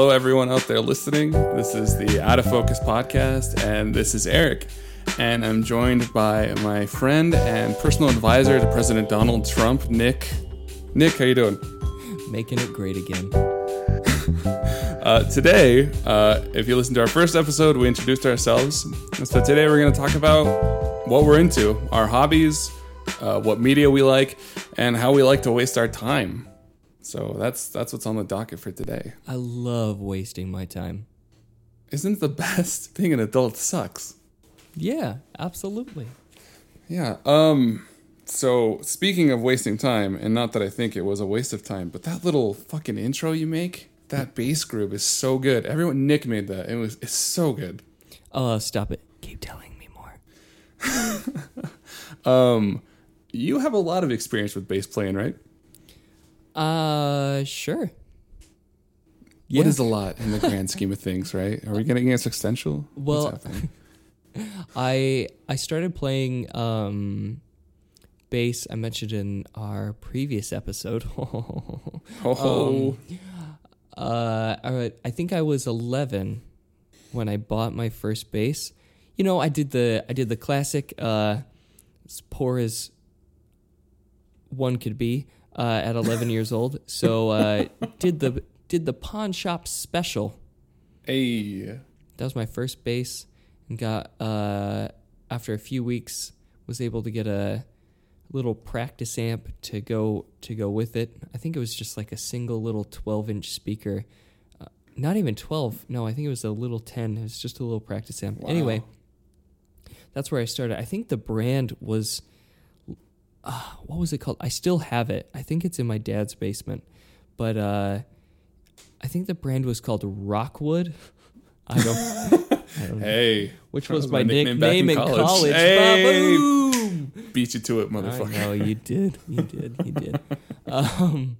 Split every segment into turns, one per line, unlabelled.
hello, everyone out there listening. This is the Out of Focus podcast, and this is Eric. And I'm joined by my friend and personal advisor to President Donald Trump, Nick. Nick, how you doing?
Making it great again.
Uh, today, uh, if you listen to our first episode, we introduced ourselves. So today we're going to talk about what we're into, our hobbies, uh, what media we like, and how we like to waste our time. So that's that's what's on the docket for today.
I love wasting my time.
Isn't the best being an adult sucks?
Yeah, absolutely.
Yeah. Um. So speaking of wasting time, and not that I think it was a waste of time, but that little fucking intro you make, that bass group is so good. Everyone, Nick made that. It was it's so good.
Uh, stop it. Keep telling me more.
Um, you have a lot of experience with bass playing, right?
Uh, sure.
What is a lot in the grand scheme of things, right? Are we getting existential?
Well? I I started playing um bass. I mentioned in our previous episode.
Oh,
uh, I I think I was 11 when I bought my first bass. You know, I did the I did the classic uh, as poor as one could be uh, at 11 years old. So uh, did the did the pawn shop special.
hey,
That was my first bass, and got uh, after a few weeks was able to get a little practice amp to go to go with it. I think it was just like a single little 12 inch speaker. Uh, not even 12. No, I think it was a little 10. It was just a little practice amp.
Wow.
Anyway, that's where I started. I think the brand was uh, what was it called? I still have it. I think it's in my dad's basement. But uh I think the brand was called Rockwood. I don't, I don't know.
hey,
Which was,
was
my,
my nickname
nickname
in
in
college.
college.
Hey!
Ba-boom!
beat you to it, motherfucker.
know you did. You did. You did. Um,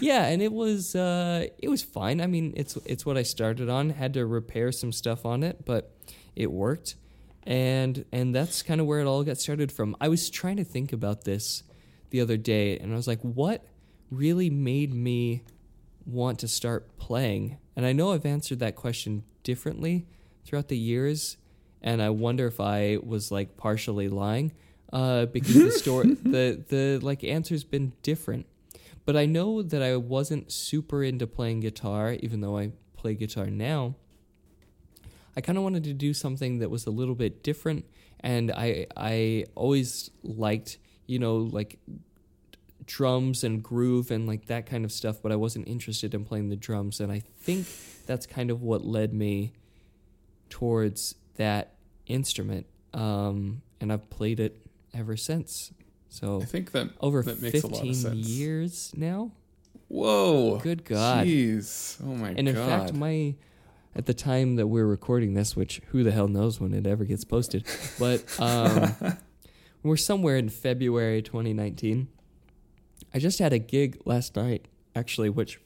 yeah, and it was uh, it was fine. I mean, it's it's what I started on. Had to repair some stuff on it, but it worked, and and that's kind of where it all got started from. I was trying to think about this the other day, and I was like, what really made me want to start playing? And I know I've answered that question differently throughout the years, and I wonder if I was like partially lying uh, because the story, the the like answer's been different. But I know that I wasn't super into playing guitar, even though I play guitar now. I kind of wanted to do something that was a little bit different, and I I always liked you know like drums and groove and like that kind of stuff, but I wasn't interested in playing the drums, and I think that's kind of what led me towards that instrument. Um, and I've played it ever since. So
I think that
over
that makes a lot of
15
sense.
years now.
Whoa,
Good God.
jeez, oh my
And in fact, my at the time that we're recording this, which who the hell knows when it ever gets posted, but um, we're somewhere in February 2019. I just had a gig last night, actually, which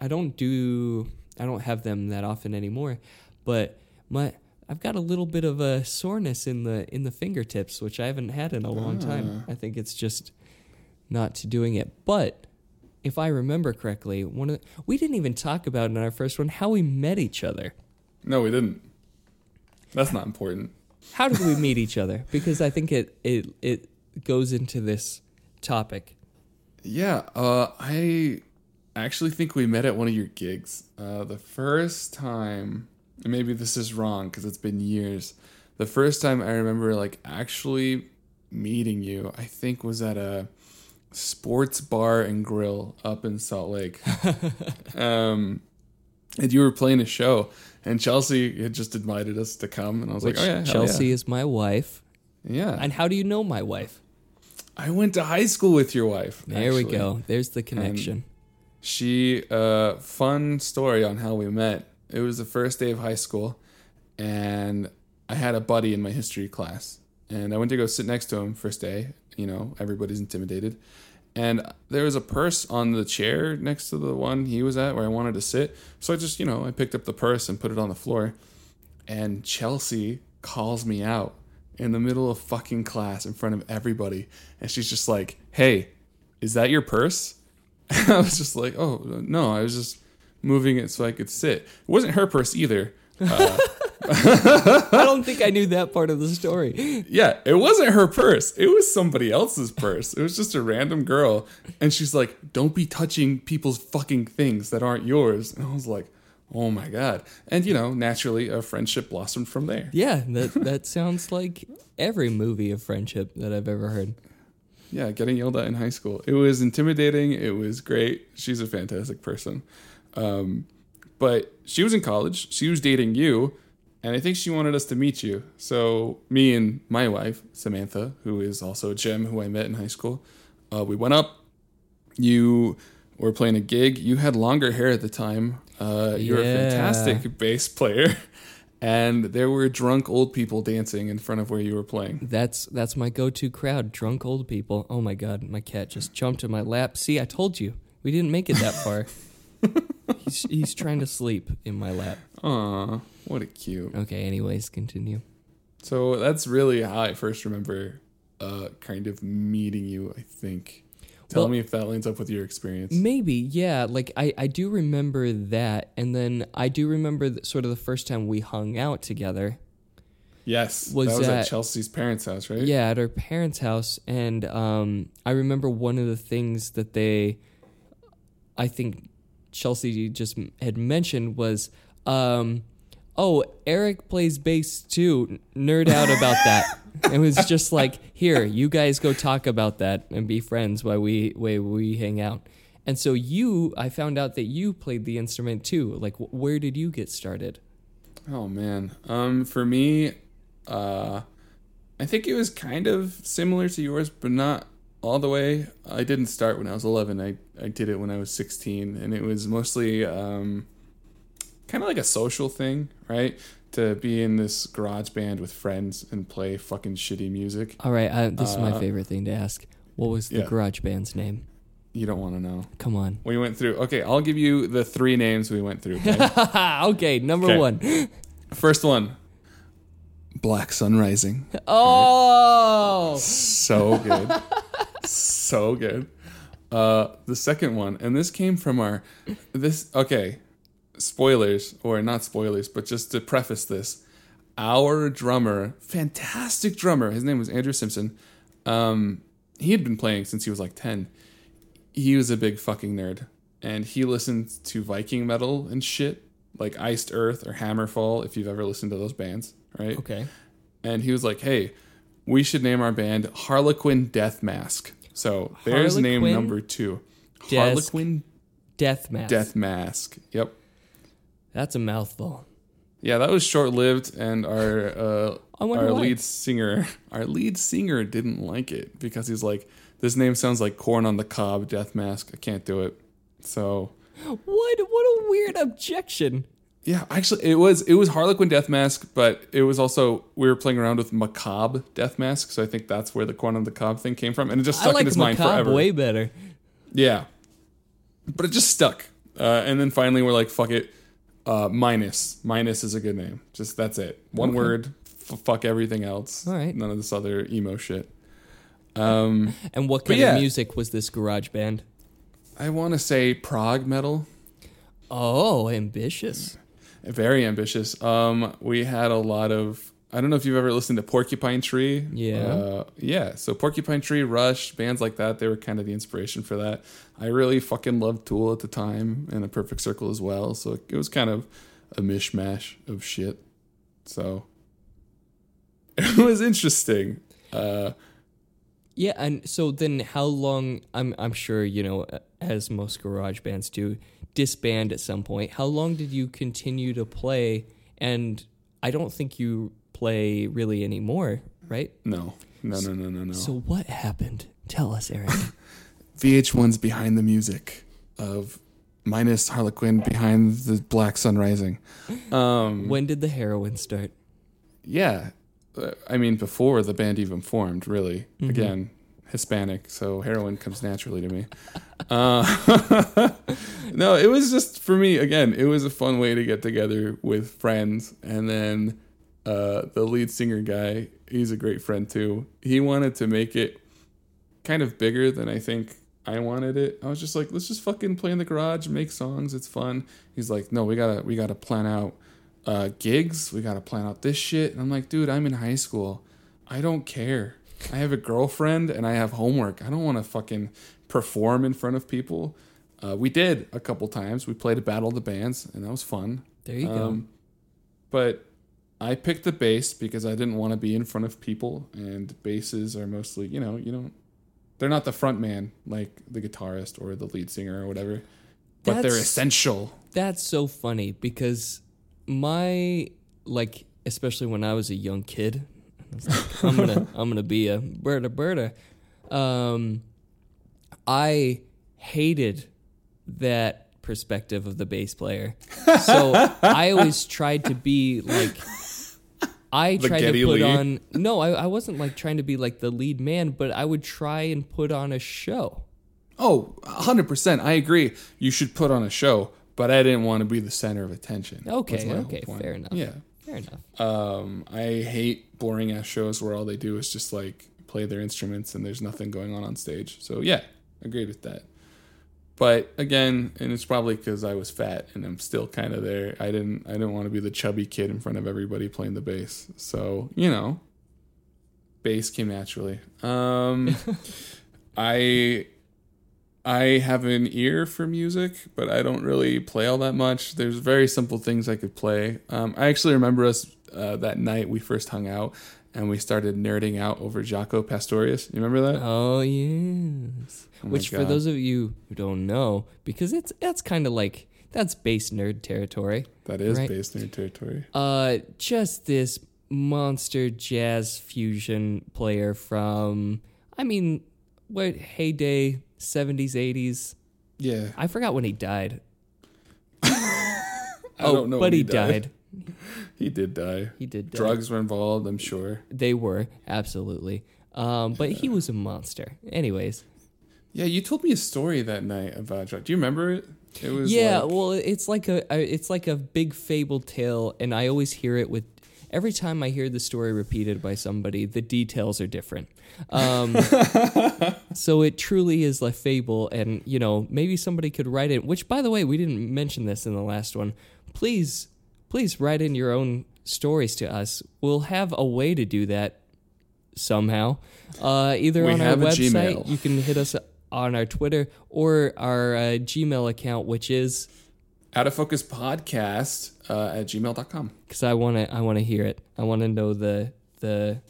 I don't do. I don't have them that often anymore, but my I've got a little bit of a soreness in the in the fingertips, which I haven't had in a long time.
Ah.
I think it's just not doing it, but if I remember correctly, one of the, we didn't even talk about in our first one how we met each other.
no, we didn't. That's not important.
How did we meet each other? Because I think it it it goes into this topic.
Yeah, uh, I actually think we met at one of your gigs. Uh, the first time, and maybe this is wrong because it's been years. The first time I remember like actually meeting you, I think was at a sports bar and grill up in Salt Lake. um, and you were playing a show, and Chelsea had just invited us to come, and I was
Which
like, "Oh yeah,
Chelsea is my wife.
yeah." yeah.
And how do you know my wife?
I went to high school with your wife.
There we go. There's the connection.
She, uh, fun story on how we met. It was the first day of high school, and I had a buddy in my history class, and I went to go sit next to him first day. You know, everybody's intimidated, and there was a purse on the chair next to the one he was at where I wanted to sit. So I just, you know, I picked up the purse and put it on the floor, and Chelsea calls me out in the middle of fucking class in front of everybody, and she's just like, "Hey, is that your purse?" I was just like, oh no, I was just moving it so I could sit. It wasn't her purse either. Uh,
I don't think I knew that part of the story.
yeah, it wasn't her purse. It was somebody else's purse. It was just a random girl. And she's like, don't be touching people's fucking things that aren't yours. And I was like, oh my God. And, you know, naturally, a friendship blossomed from there.
Yeah, that that sounds like every movie of friendship that I've ever heard.
Yeah, getting yelled at in high school. It was intimidating. It was great. She's a fantastic person. Um, but she was in college. She was dating you. And I think she wanted us to meet you. So, me and my wife, Samantha, who is also a Jim, who I met in high school, uh, we went up. You were playing a gig. You had longer hair at the time. Uh, You're a fantastic bass player. And there were drunk old people dancing in front of where you were playing.
That's that's my go-to crowd, drunk old people. Oh my god, my cat just jumped in my lap. See, I told you. We didn't make it that far. he's, he's trying to sleep in my lap.
Aw, what a cute.
Okay, anyways, continue.
So that's really how I first remember uh, kind of meeting you, I think. Tell
Well-
me if that lines up with your experience.
Maybe, yeah. Like I, I do remember that, and then I do remember sort of the first time we hung out together.
yes.
was
that was
that-
at Chelsea's parents' house, right?
Yeah, at her parents' house, and um, I remember one of the things that they, I think, Chelsea just had mentioned was, um, "Oh, Eric plays bass too. Nerd out about that." it was just like, "Here, you guys go talk about that and be friends while we while we hang out." And so you, I found out that you played the instrument too. Like, where did you get started?
Oh man. Um, for me, uh, I think it was kind of similar to yours, but not all the way. I didn't start when I was 11. I I did it when I was 16, and it was mostly um, kind of like a social thing, right? To be in this garage band with friends and play fucking shitty music.
All right, I, this is my
Uh,
favorite thing to ask. What was the
yeah.
garage band's name?
You don't want to know.
Come on.
We went through. Okay, I'll give you the three names we went through. Okay?
okay, number
Okay.
one.
First one, Black Sun Rising.
Oh,
So good, so good. Uh, the second one, and this came from our this. Okay, spoilers or not spoilers, but just to preface this, our drummer, fantastic drummer. His name was Andrew Simpson. Um, he had been playing since he was like ten. He was a big fucking nerd, and he listened to Viking metal and shit like Iced Earth or Hammerfall. If you've ever listened to those bands, right?
okay.
and he was like, "Hey, we should name our band Harlequin Death Mask." So there's name number two, Harlequin
Death Mask.
Death Mask. Yep.
That's a mouthful.
Yeah, that was short lived, and our uh, our
why.
lead singer, our lead singer didn't like it because he's like, "This name sounds like corn on the cob, Death Mask. I can't do it." So
What? What a weird objection.
Yeah, actually, it was it was Harlequin Death Mask, but it was also we were playing around with Macabre Death Mask, so I think that's where the on the cob thing came from, and it just stuck
like
in his mind forever.
way better.
Yeah. But it just stuck. Uh, and then finally we're like, fuck it. Uh, minus. Minus is a good name. Just that's it. One
Okay.
word. F- fuck everything else.
All right.
None of this other emo shit. Um,
And what kind
yeah.
of music was this garage band?
I want to say prog metal.
Oh, ambitious.
Very ambitious. Um, we had a lot of. I don't know if you've ever listened to Porcupine Tree.
Yeah.
Uh, yeah. So Porcupine Tree, Rush, bands like that, they were kind of the inspiration for that. I really fucking loved Tool at the time and A Perfect Circle as well. So it was kind of a mishmash of shit. So it was interesting. Uh,
Yeah, and so then how long? I'm I'm sure you know, as most garage bands do, disband at some point. How long did you continue to play? And I don't think you play really anymore, right?
no, no, no, no, no, no.
So what happened? Tell us, Eric.
VH1's behind the music of minus Harlequin behind the Black Sun Rising. Um,
when did the heroin start?
Yeah. Uh, I mean, before the band even formed, really.
Mm-hmm.
Again, Hispanic, so heroin comes naturally to me. Uh, no, it was just, for me, again, it was a fun way to get together with friends. And then uh, the lead singer guy, he's a great friend too. He wanted to make it kind of bigger than I think I wanted it. I was just like, let's just fucking play in the garage, make songs. It's fun. He's like, no, we gotta we gotta plan out uh, gigs. We gotta plan out this shit. And I'm like, dude, I'm in high school. I don't care. I have a girlfriend and I have homework. I don't want to fucking perform in front of people. Uh, we did a couple times. We played a battle of the bands, and that was fun.
There you
Um, but I picked the bass because I didn't want to be in front of people, and basses are mostly, you know, you don't. They're not the front man like the guitarist or the lead singer or whatever, but they're essential.
That's so funny because my like especially when I was a young kid, I was like, I'm gonna I'm gonna be a Berta Berta. Um, I hated that perspective of the bass player. So I always tried to be like I
The
tried
Geddy
to put
Lee?
on no, I, I wasn't like trying to be like the lead man, but I would try and put on a show.
Oh, 100%. I agree. You should put on a show, but I didn't want to be the center of attention.
Okay,
was my whole
okay,
point.
fair enough.
Yeah.
Fair enough.
Um, I hate boring ass shows where all they do is just like play their instruments and there's nothing going on on stage. So yeah, agreed with that. But again, and it's probably because I was fat and I'm still kind of there. I didn't I didn't want to be the chubby kid in front of everybody playing the bass. So you know, bass came naturally. Um, I I have an ear for music, but I don't really play all that much. There's very simple things I could play. Um, I actually remember us uh, that night we first hung out and we started nerding out over Jaco Pastorius. You remember that?
Oh yes.
Oh
Which for those of you who don't know, because it's that's kind of like that's bass nerd territory.
that is
right.
based in territory.
Uh just this monster jazz fusion player from I mean, what heyday 70s 80s.
Yeah.
I forgot when he died.
I
oh,
don't know
but
when
he died.
He did die.
He did die.
Drugs were involved, I'm sure.
They were absolutely. Um, but he was a monster. Anyways,
Yeah, you told me a story that night about drugs. Do you remember it? It was
yeah,
like-
well, it's like a, a it's like a big fable tale, and I always hear it with every time I hear the story repeated by somebody, the details are different. Um, so it truly is a fable, and you know maybe somebody could write it. Which, by the way, we didn't mention this in the last one. Please, please write in your own stories to us. We'll have a way to do that somehow. Uh, either
We
on our
a
website,
Gmail.
you can hit us on our Twitter or our uh, Gmail account, which is
out of focus podcast uh, at gmail.com.
because I want to I want to hear it. I want to know the the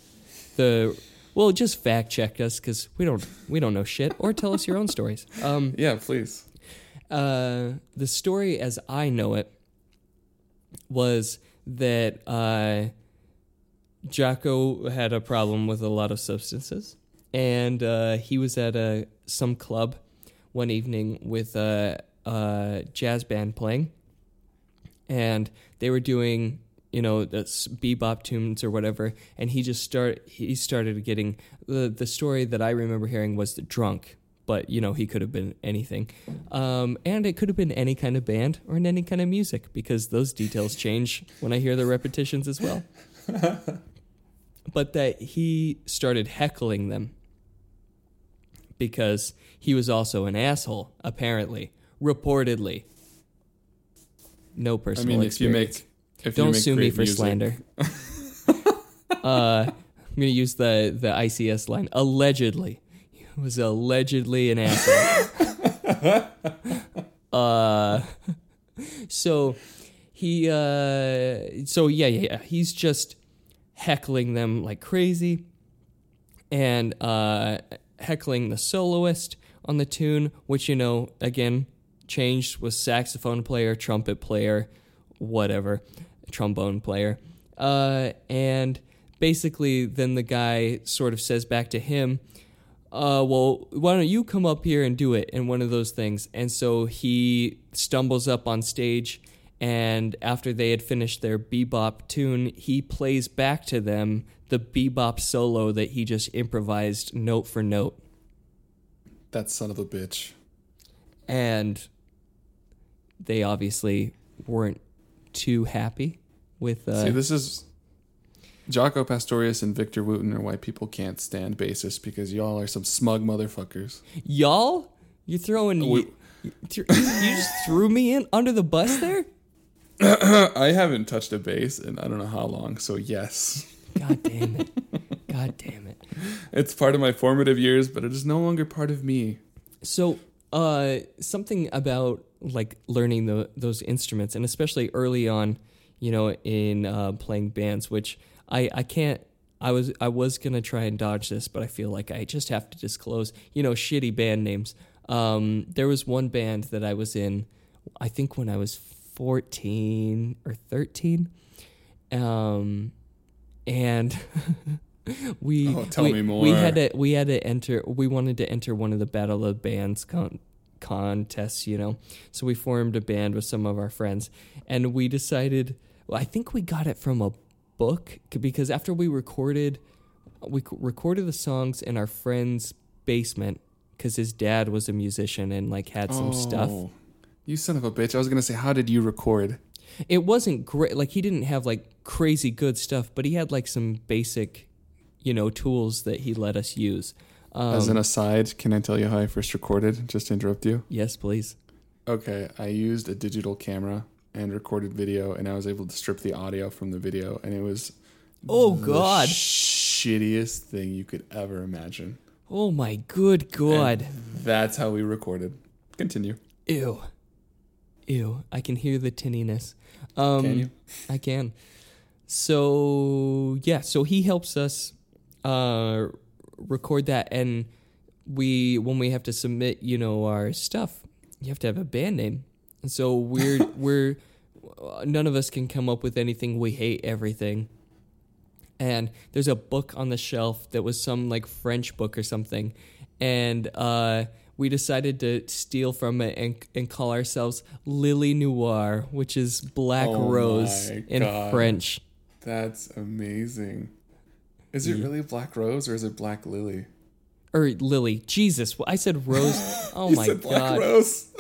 the well, just fact check us because we don't we don't know shit, or tell us your own stories. Um,
Yeah, please.
uh, the story as I know it was that uh, Jaco had a problem with a lot of substances, and uh, he was at a some club one evening with a, a jazz band playing, and they were doing you know the bebop tunes or whatever, and he just start he started getting the the story that I remember hearing was the drunk. But you know he could have been anything, um, and it could have been any kind of band or in any kind of music because those details change when I hear the repetitions as well. but that he started heckling them because he was also an asshole, apparently, reportedly. No
I
personal
mean, if you
experience.
make if
Don't
make
sue me for
music-
slander. uh, I'm gonna use the the ICS line. Allegedly, he was allegedly an asshole. uh, so he uh, so yeah, yeah, yeah, he's just heckling them like crazy, and uh, heckling the soloist on the tune, which you know again changed was saxophone player, trumpet player, whatever, trombone player. Uh, and basically, then the guy sort of says back to him, uh, well, why don't you come up here and do it in one of those things? And so he stumbles up on stage, and after they had finished their bebop tune, he plays back to them the bebop solo that he just improvised note for note.
That son of a bitch.
and they obviously weren't too happy with uh,
See, this is Jaco Pastorius and Victor Wooten are why people can't stand bassists because y'all are some smug motherfuckers.
y'all You're throwing
We-
you, you, you just threw me in under the bus there.
I haven't touched a bass in I don't know how long, so yes.
God damn it! God damn it!
It's part of my formative years, but it is no longer part of me.
So, uh, something about like learning the those instruments, and especially early on, you know, in uh, playing bands, which I I can't. I was I was gonna try and dodge this, but I feel like I just have to disclose, you know, shitty band names. Um, there was one band that I was in, I think when I was fourteen or thirteen, um, and we
Oh, tell
we,
me
we had to we had to enter we wanted to enter one of the battle of bands con- contests you know so we formed a band with some of our friends and we decided well, i think we got it from a book because after we recorded we c- recorded the songs in our friend's basement because his dad was a musician and like had some stuff
Oh, You son of a bitch. I was going to say, how did you record?
it wasn't great like he didn't have like crazy good stuff but he had like some basic you know tools that he let us use um,
As an aside, can I tell you how I first recorded? Just to interrupt you.
yes please
Okay, I used a digital camera and recorded video, and I was able to strip the audio from the video, and it was
oh
the
god
shittiest thing you could ever imagine.
oh my good god
That's how we recorded. Continue.
ew ew i can hear the tinniness um
Can you?
i can so yeah so he helps us uh record that and we when we have to submit you know our stuff you have to have a band name and so we're we're none of us can come up with anything we hate everything and there's a book on the shelf that was some like french book or something and uh we decided to steal from it and, and call ourselves Lily Noir, which is Black
Oh
Rose in
God.
French.
That's amazing. Is it really Black Rose or is it Black Lily?
Or Lily. Jesus, I said Rose. Oh my
said Black
God.
Rose.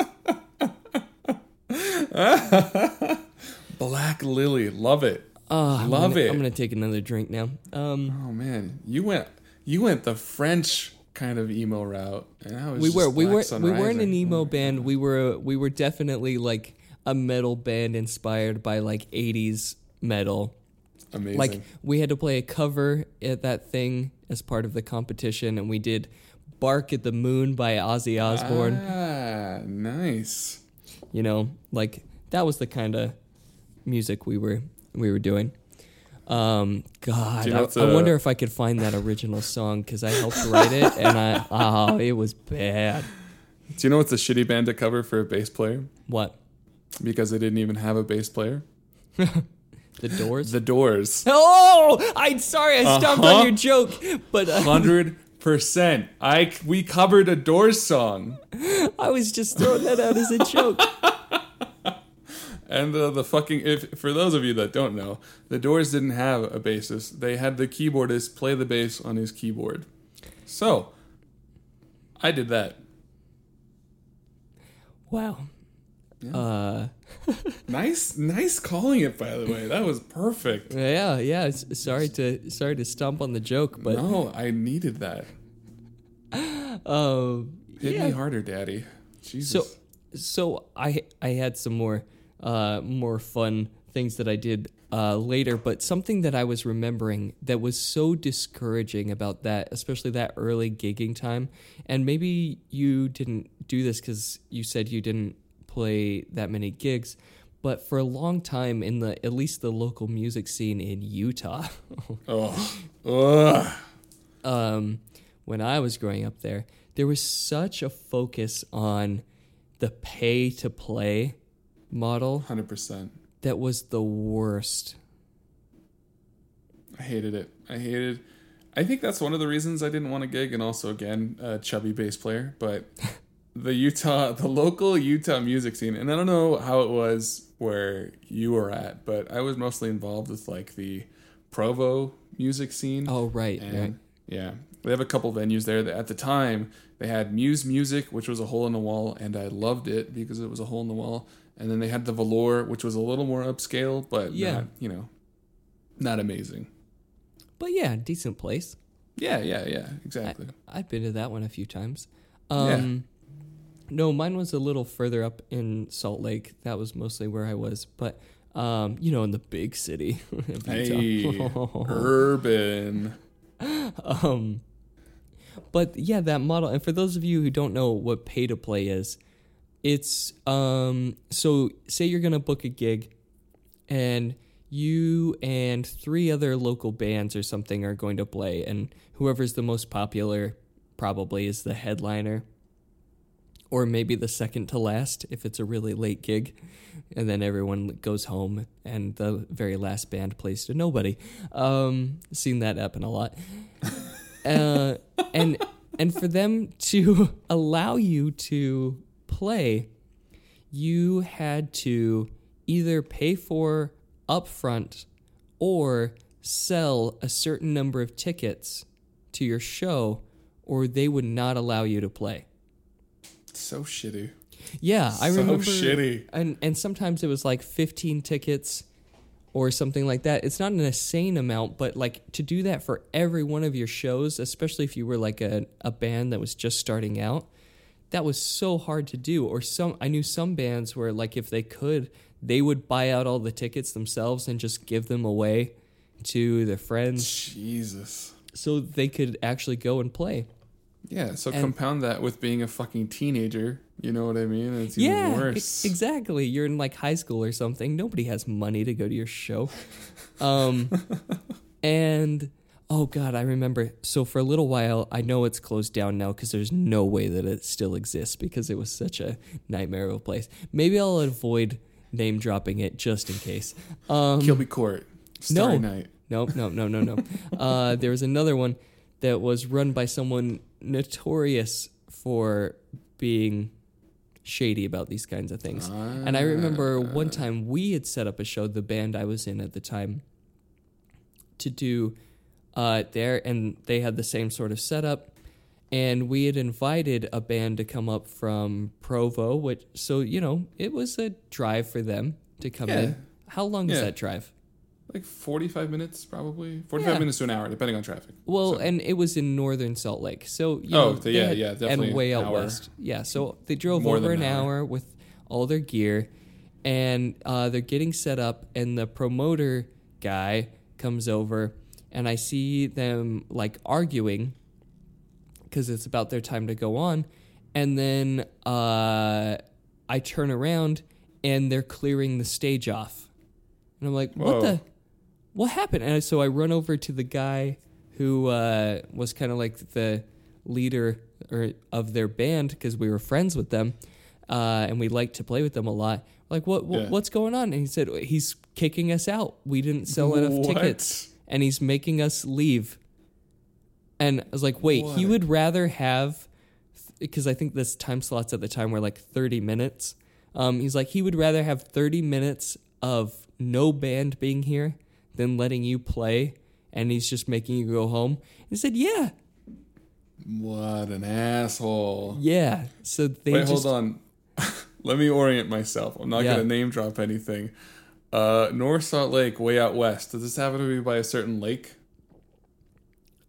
Black Lily, love it.
Oh, I'm
Love
gonna-
it.
I'm to take another drink now. Um,
Oh man, you went you went the French kind of emo route, and I was
we were we were we weren't an emo band. We were we were definitely like a metal band inspired by like 80s metal.
Amazing.
Like we had to play a cover at that thing as part of the competition, and we did "Bark at the Moon" by Ozzy Osbourne.
Ah, nice.
You know, like that was the kind of music we were we were doing. Um, God,
Do you know
I, I wonder if I could find that original song because I helped write it, and I oh, it was bad.
Do you know what's a shitty band to cover for a bass player?
What
Because they didn't even have a bass player.
the Doors?
The Doors.
oh, I'm sorry, I stomped
Uh-huh.
on your joke, but uh,
Hundred percent. I we covered a Doors song,
I was just throwing that out as a joke.
and uh, the fucking if for those of you that don't know, the Doors didn't have a bassist. They had the keyboardist play the bass on his keyboard. So, I did that.
Wow. Uh,
Nice, nice calling it. By the way, that was perfect.
yeah, yeah. Sorry to sorry to stomp on the joke, but
no, I needed that.
um,
Hit
yeah.
me harder, Daddy. Jesus.
So, so I I had some more uh, more fun things that I did uh, later, but something that I was remembering that was so discouraging about that, especially that early gigging time, and maybe you didn't do this because you said you didn't play that many gigs. But for a long time in the at least the local music scene in Utah,
oh, ugh.
um, when I was growing up there, there was such a focus on the pay to play model
hundred percent.
that was the worst.
I hated it. I hated. I think that's one of the reasons I didn't want to gig, and also again, a chubby bass player. But the Utah, the local Utah music scene, and I don't know how it was where you were at, but I was mostly involved with like the Provo music scene.
Oh right,
and
right.
yeah, they have a couple venues there that at the time they had Muse Music, which was a hole in the wall, and I loved it because it was a hole in the wall. And then they had the Velour, which was a little more upscale, but
Yeah.
not, you know, not amazing.
But yeah, decent place.
Yeah, yeah, yeah, exactly.
I've been to that one a few times. Um, No, mine was a little further up in Salt Lake. That was mostly where I was, but um, you know, in the big city.
Hey, urban.
um, but yeah, that model. And for those of you who don't know what pay to play is, it's um, so say you're gonna book a gig, and you and three other local bands or something are going to play, and whoever's the most popular probably is the headliner. Or maybe the second to last if it's a really late gig, and then everyone goes home and the very last band plays to nobody. Um, seen that happen a lot. uh, and and for them to allow you to play, you had to either pay for upfront or sell a certain number of tickets to your show, or they would not allow you to play.
So shitty.
Yeah, I
So
remember.
shitty.
And and sometimes it was like 15 tickets or something like that. It's not an insane amount, but like to do that for every one of your shows, especially if you were like a, a band that was just starting out, that was so hard to do. Or some I knew some bands where like if they could, they would buy out all the tickets themselves and just give them away to their friends
Jesus.
so they could actually go and play.
Yeah, so
And-
compound that with being a fucking teenager. You know what I mean? It's even
yeah, e-
worse.
exactly. You're in like high school or something. Nobody has money to go to your show. Um, and oh god, I remember. So for a little while, I know it's closed down now because there's no way that it still exists because it was such a nightmare of a place. Maybe I'll avoid name dropping it just in case. Um,
Kilby Court. Starry
no.
Night.
Nope, nope, no, no, no. uh, there was another one that was run by someone notorious for being shady about these kinds of things. And I remember one time we had set up a show, the band I was in at the time, to do uh, there, and they had the same sort of setup. And we had invited a band to come up from Provo, which so you know it was a drive for them to come
Yeah.
in. How long is that drive?
Like 45 minutes, probably. 45
Yeah.
minutes to an hour, depending on traffic.
Well,
So-
and it was in northern Salt Lake, so you
Oh,
know,
so
they
yeah,
had-
yeah, definitely
and way out
hour.
west. Yeah, so they drove
More
over an
an hour.
hour with all their gear, and uh, they're getting set up, and the promoter guy comes over, and I see them like arguing because it's about their time to go on, and then uh, I turn around, and they're clearing the stage off, and I'm like, what
Whoa.
the what happened? And so I run over to the guy who uh, was kind of like the leader or of their band because we were friends with them, uh, and we liked to play with them a lot. Like, what, what
Yeah.
what's going on? And he said he's kicking us out. We didn't sell enough
What?
tickets, and he's making us leave. And I was like, wait, he would rather have because I think this time slots at the time were like 30 minutes. Um, he's like, he would rather have 30 minutes of no band being here than letting you play, and he's just making you go home. He said, yeah,
What an asshole.
yeah. So they
Wait,
just,
hold on. Let me orient myself. I'm not
Yeah.
going to name drop anything. Uh, North Salt Lake, way out west. Does this happen to be by a certain lake?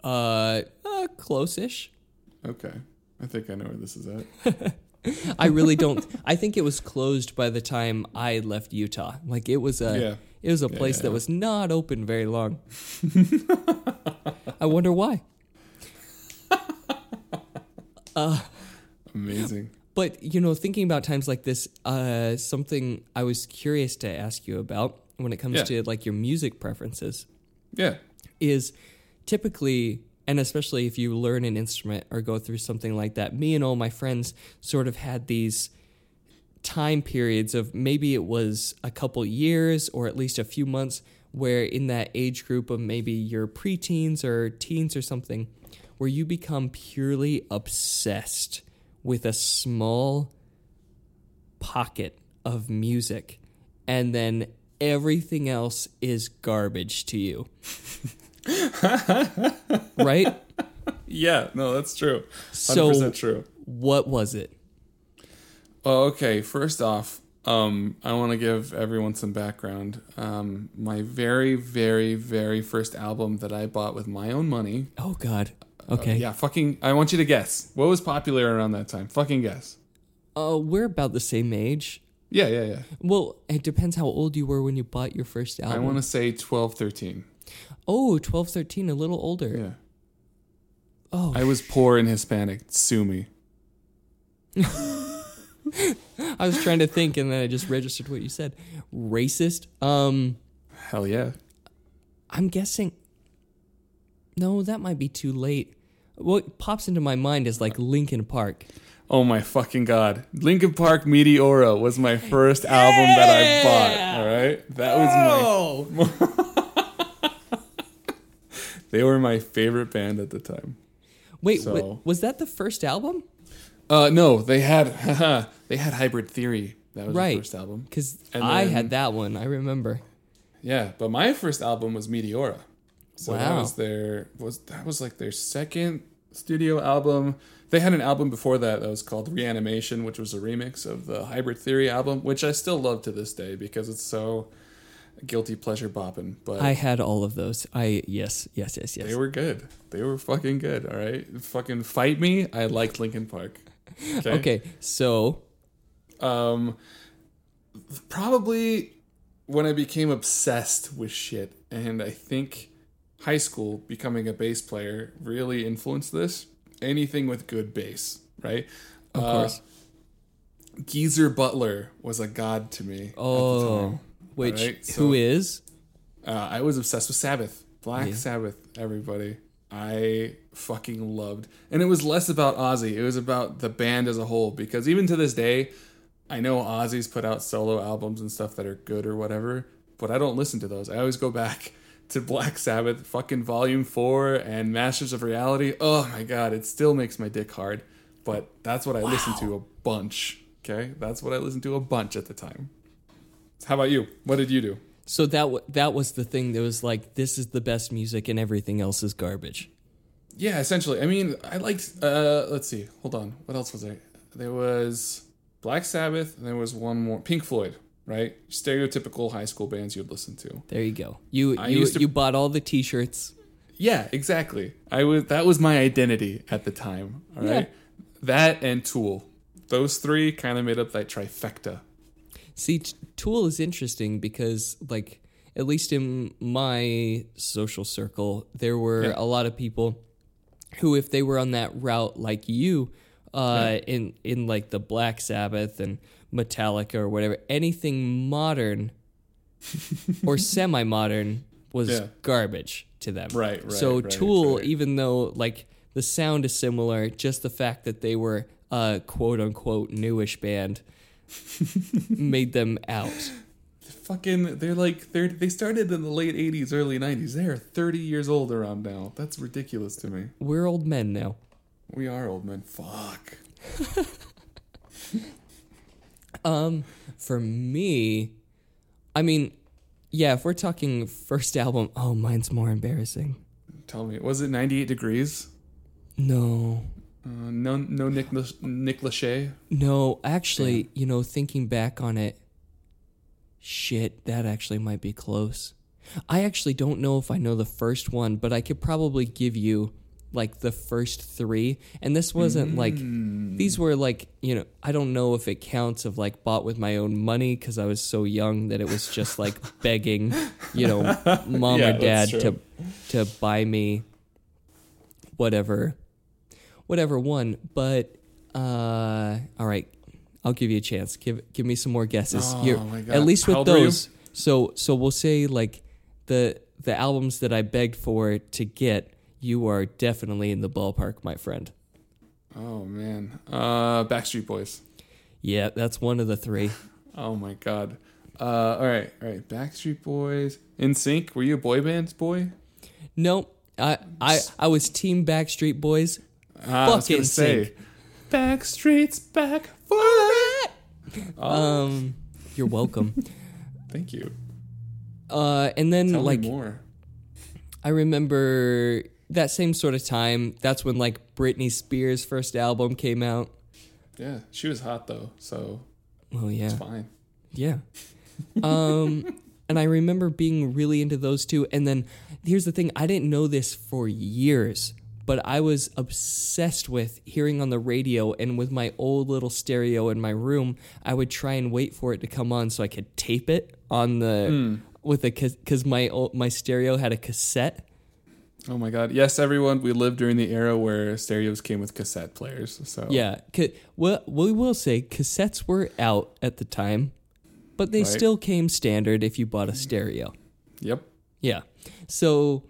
uh, uh, close-ish.
Okay. I think I know where this is at.
I really don't. I think it was closed by the time I left Utah. Like it was a,
Yeah.
it was a
Yeah,
place
yeah,
that was not open very long. I wonder why.
Amazing.
But you know, thinking about times like this, uh, something I was curious to ask you about when it comes to like your music preferences
Yeah.
is typically, and especially if you learn an instrument or go through something like that. Me and all my friends sort of had these time periods of maybe it was a couple years or at least a few months where in that age group of maybe your preteens or teens or something where you become purely obsessed with a small pocket of music and then everything else is garbage to you right
Yeah, no, that's true. 100%
so
true.
what was it
Oh, okay. First off, um, I want to give everyone some background. Um, my very, very, very first album that I bought with my own money.
oh god okay
Yeah, fucking. I want you to guess. What was popular around that time? Fucking guess.
Uh, we're about the same age.
Yeah, yeah, yeah.
Well, it depends how old you were when you bought your first album.
I want to say 12, 13.
Oh, 12, 13, a little older.
Yeah.
Oh,
I was poor and Hispanic. Sue me.
I was trying to think and then I just registered what you said. Racist? Um,
Hell yeah.
I'm guessing. No, that might be too late. What pops into my mind is like Linkin Park.
Oh my fucking god. Linkin Park Meteora was my first album that I bought. All right? That was my They were my favorite band at the time.
Wait,
So-
wa- was that the first album?
Uh no, they had they had Hybrid Theory. That was
Right.
the first album.
Because I
then-
had that one. I remember.
Yeah, but my first album was Meteora. So that was their was that was like their second studio album. They had an album before that that was called Reanimation, which was a remix of the Hybrid Theory album, which I still love to this day because it's so guilty pleasure bopping. But
I had all of those. I yes, yes, yes, yes.
they were good. They were fucking good. All right, fucking fight me. I liked Linkin Park. Okay.
okay, so
Um, probably when I became obsessed with shit, and I think high school becoming a bass player really influenced this. Anything with good bass, right?
of
Uh,
course.
Geezer Butler was a god to me. at the
Oh,
time.
Which
Alright, so-
who is?
Uh, I was obsessed with Sabbath, Black
Yeah.
Sabbath. Everybody, I fucking loved, and it was less about Ozzy. It was about the band as a whole. Because even to this day, I know Ozzy's put out solo albums and stuff that are good or whatever, but I don't listen to those. I always go back to Black Sabbath, fucking Volume Four, and Masters of Reality. Oh my god, it still makes my dick hard. But that's what I listened to a bunch. Okay, that's what I listened to a bunch at the time. How about you? What did you do?
So that w- that was the thing that was like this is the best music and everything else is garbage.
Yeah, essentially. I mean, I liked. Uh, let's see. Hold on. What else was there? There was Black Sabbath, and there was one more. Pink Floyd, right? Stereotypical high school bands you'd listen to.
There you go. You
I
you
used to-
you bought all the T-shirts.
Yeah, exactly. I was. That was my identity at the time. All
Yeah.
right. That and Tool. Those three kind of made up that trifecta.
See, T- Tool is interesting because, like, at least in my social circle, there were
Yeah.
a lot of people who, if they were on that route like you, uh, in in like the Black Sabbath and Metallica or whatever, anything modern or semi-modern was
Yeah.
garbage to them.
Right, right,
So
right,
Tool,
right.
even though like the sound is similar, just the fact that they were a quote unquote newish band made them out.
Fucking, they're like they're they started in the late '80s, early '90s. They are 30 years old around now. That's ridiculous to me.
We're old men now.
We are old men. Fuck.
Um, for me, I mean, yeah, if we're talking first album, oh, mine's more embarrassing.
Tell me, was it 98 degrees?
No,
Uh, no, no Nick Nick Lachey.
no, actually, you know, thinking back on it, shit, that actually might be close. I actually don't know if I know the first one, but I could probably give you like the first three. And this wasn't like these were like you know I don't know if it counts of like bought with my own money because I was so young that it was just like begging, you know, mom
Yeah,
or dad to to buy me whatever whatever one. But uh, all right, I'll give you a chance. Give give me some more guesses.
Oh,
You're-
my God.
At least with those. So so we'll say like the the albums that I begged for to get. You are definitely in the ballpark, my friend.
Oh man, uh, Backstreet Boys.
Yeah, that's one of the three.
Oh my god. Uh, all right, all right. Backstreet Boys. NSYNC. Were you a boy band boy?
No, I I I was Team Backstreet Boys.
Ah,
Fucking
say. Backstreet's back for that. Oh,
Um, you're welcome.
thank you.
uh, and then
Tell
like
more.
I remember that same sort of time. That's when like Britney Spears' first album came out.
Yeah, she was hot though, so
Oh yeah,
it's fine.
yeah. Um, and I remember being really into those two. And then here's the thing: I didn't know this for years, but I was obsessed with hearing on the radio and with my old little stereo in my room. I would try and wait for it to come on so I could tape it on the hmm. with a because my old, my stereo had a cassette.
Oh my god. Yes, everyone, we lived during the era where stereos came with cassette players. So
Yeah, ca- well, we will say cassettes were out at the time, but they
Right.
still came standard if you bought a stereo.
Yep.
Yeah. So,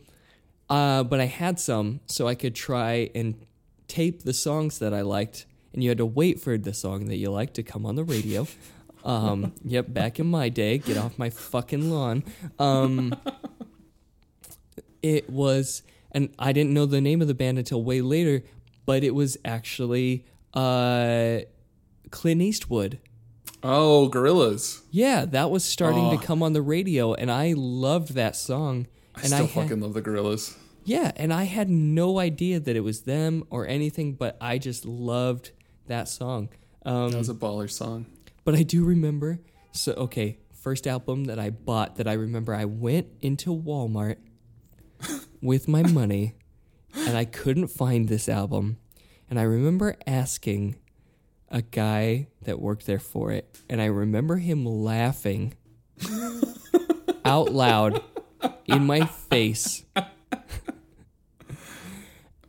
uh, but I had some, so I could try and tape the songs that I liked, and you had to wait for the song that you liked to come on the radio. Um, yep, back in my day, get off my fucking lawn. Um, it was, and I didn't know the name of the band until way later, but it was actually uh, Clint Eastwood.
Oh, Gorillaz.
Yeah, that was starting
Oh.
to come on the radio, and I loved that song.
I
and
still
I had-
fucking love the Gorillaz.
yeah, and I had no idea that it was them or anything, but I just loved that song. Um,
That was a baller song.
but I do remember. So okay, first album that I bought that I remember I went into Walmart with my money, and I couldn't find this album, and I remember asking a guy that worked there for it, and I remember him laughing out loud in my face.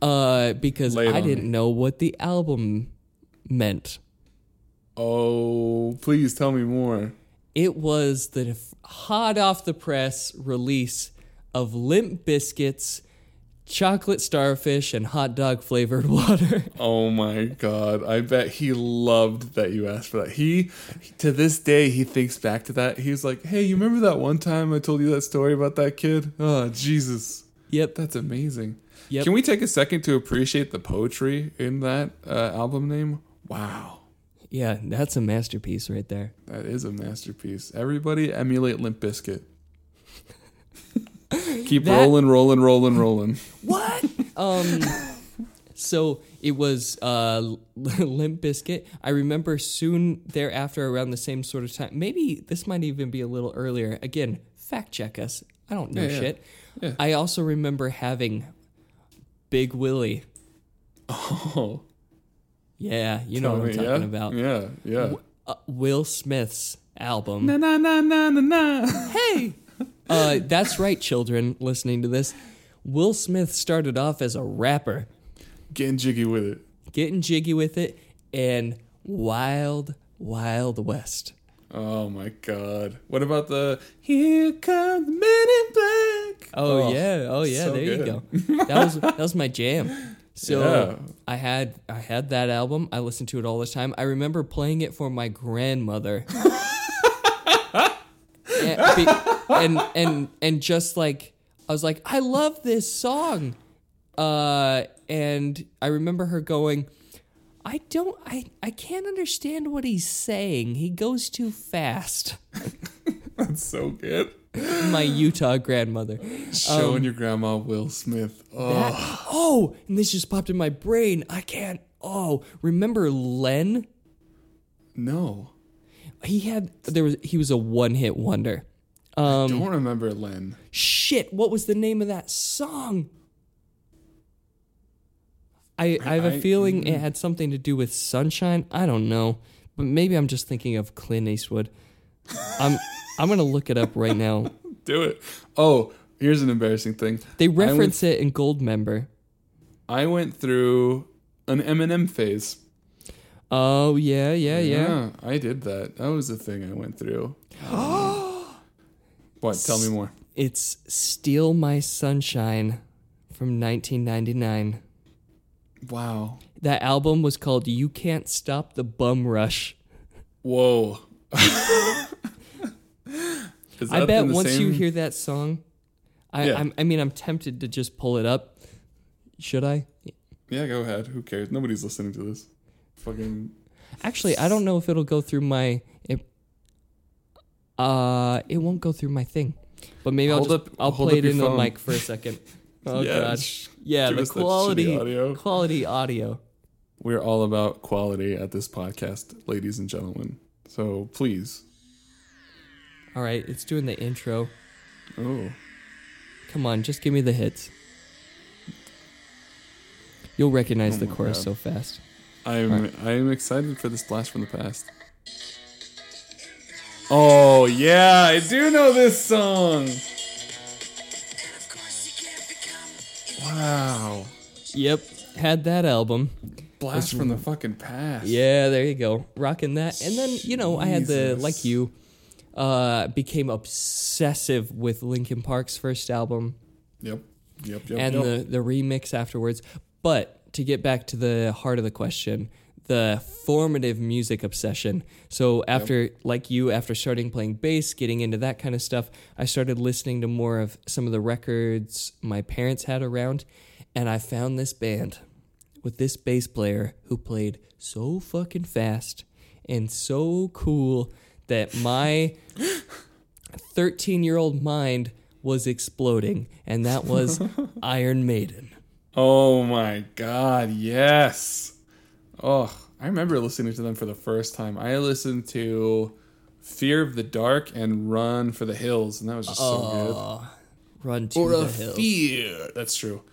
Uh, because
Lay
I didn't
me.
know what the album meant.
Oh, please tell me more.
It was the hot off the press release of Limp Bizkit's, chocolate starfish, and hot dog flavored water.
Oh my god. I bet he loved that you asked for that. He to this day he thinks back to that. He's like, "Hey, you remember that one time I told you that story about that kid?" Oh, Jesus.
yep.
That's amazing.
Yep.
Can we take a second to appreciate the poetry in that uh, album name? Wow.
Yeah, that's a masterpiece right there.
That is a masterpiece. Everybody emulate Limp Bizkit. Keep
That-
rolling, rolling, rolling, rolling.
What? um. So it was uh, Limp Bizkit. I remember soon thereafter, around the same sort of time. Maybe this might even be a little earlier. Again, fact check us. I don't know
Yeah, yeah.
shit.
Yeah.
I also remember having Big Willie.
Oh,
Yeah, you know
tell
what I'm talking
yeah?
about.
Yeah, yeah.
Uh, Will Smith's album.
Na na na na na na.
Hey, uh, that's right, children listening to this. Will Smith started off as a rapper,
Getting jiggy with it.
getting jiggy with it, and Wild Wild West.
Oh my god. What about the Here Come the Men in Black?
Oh, yeah, oh yeah,
so
there you go. That was that was my jam. So
Yeah.
I had I had that album. I listened to it all the time. I remember playing it for my grandmother. and, be- and and and just like I was like, I love this song. Uh and I remember her going, I don't I I can't understand what he's saying. He goes too fast.
That's so good.
My Utah grandmother.
Showing your grandma Will Smith. Oh,
That- oh, and this just popped in my brain. I can't. Oh, remember Len?
no.
He had there was he was a one hit wonder. Um,
Don't remember Len.
shit, what was the name of that song? I I have a
I-
feeling it had something to do with sunshine. I don't know, but maybe I'm just thinking of Clint Eastwood. I'm I'm gonna look it up right now.
Do it. Oh, here's an embarrassing thing.
They
I went,
reference it in Goldmember.
I went through an Eminem phase.
Oh yeah, yeah, yeah.
I did that. That was the thing I went through. what? Tell me more.
It's Steal My Sunshine from 1999.
Wow.
That album was called You Can't Stop the Bum Rush.
Whoa.
I bet once you hear that song, I,
Yeah.
I'm, I mean, I'm tempted to just pull it up. Should I?
Yeah, go ahead. Who cares? Nobody's listening to this. Fucking.
Actually, I don't know if it'll go through my. It, uh, it won't go through my thing, but maybe I'll
Hold
just
up-
I'll play it in the mic for a second. Oh
Yeah,
god,
sh-
yeah, the
us that shitty
quality
audio.
quality audio.
We're all about quality at this podcast, ladies and gentlemen. So please.
All right, it's doing the intro.
Oh.
Come on, just give me the hits. You'll recognize
Oh
the chorus
God.
so fast.
I'm
Alright.
I'm excited for this blast from the past. Oh yeah, I do know this song. Wow.
Yep, had that album.
Blast from the fucking past.
Yeah, there you go. Rocking that. And then, you know, I had the
Jesus.
like you uh became obsessive with Linkin Park's first album
Yep. Yep. Yep.
and
yep.
the the remix afterwards. But to get back to the heart of the question, the formative music obsession. So after like you after starting playing bass, getting into that kind of stuff, I started listening to more of some of the records my parents had around and I found this band with this bass player who played so fucking fast and so cool that my 13 year old mind was exploding, and that was Iron Maiden.
Oh my god, yes. Oh, I remember listening to them for the first time. I listened to Fear of the Dark and Run for the Hills, and that was just so good.
Oh, run to
Or
the
a
hill.
fear. That's true.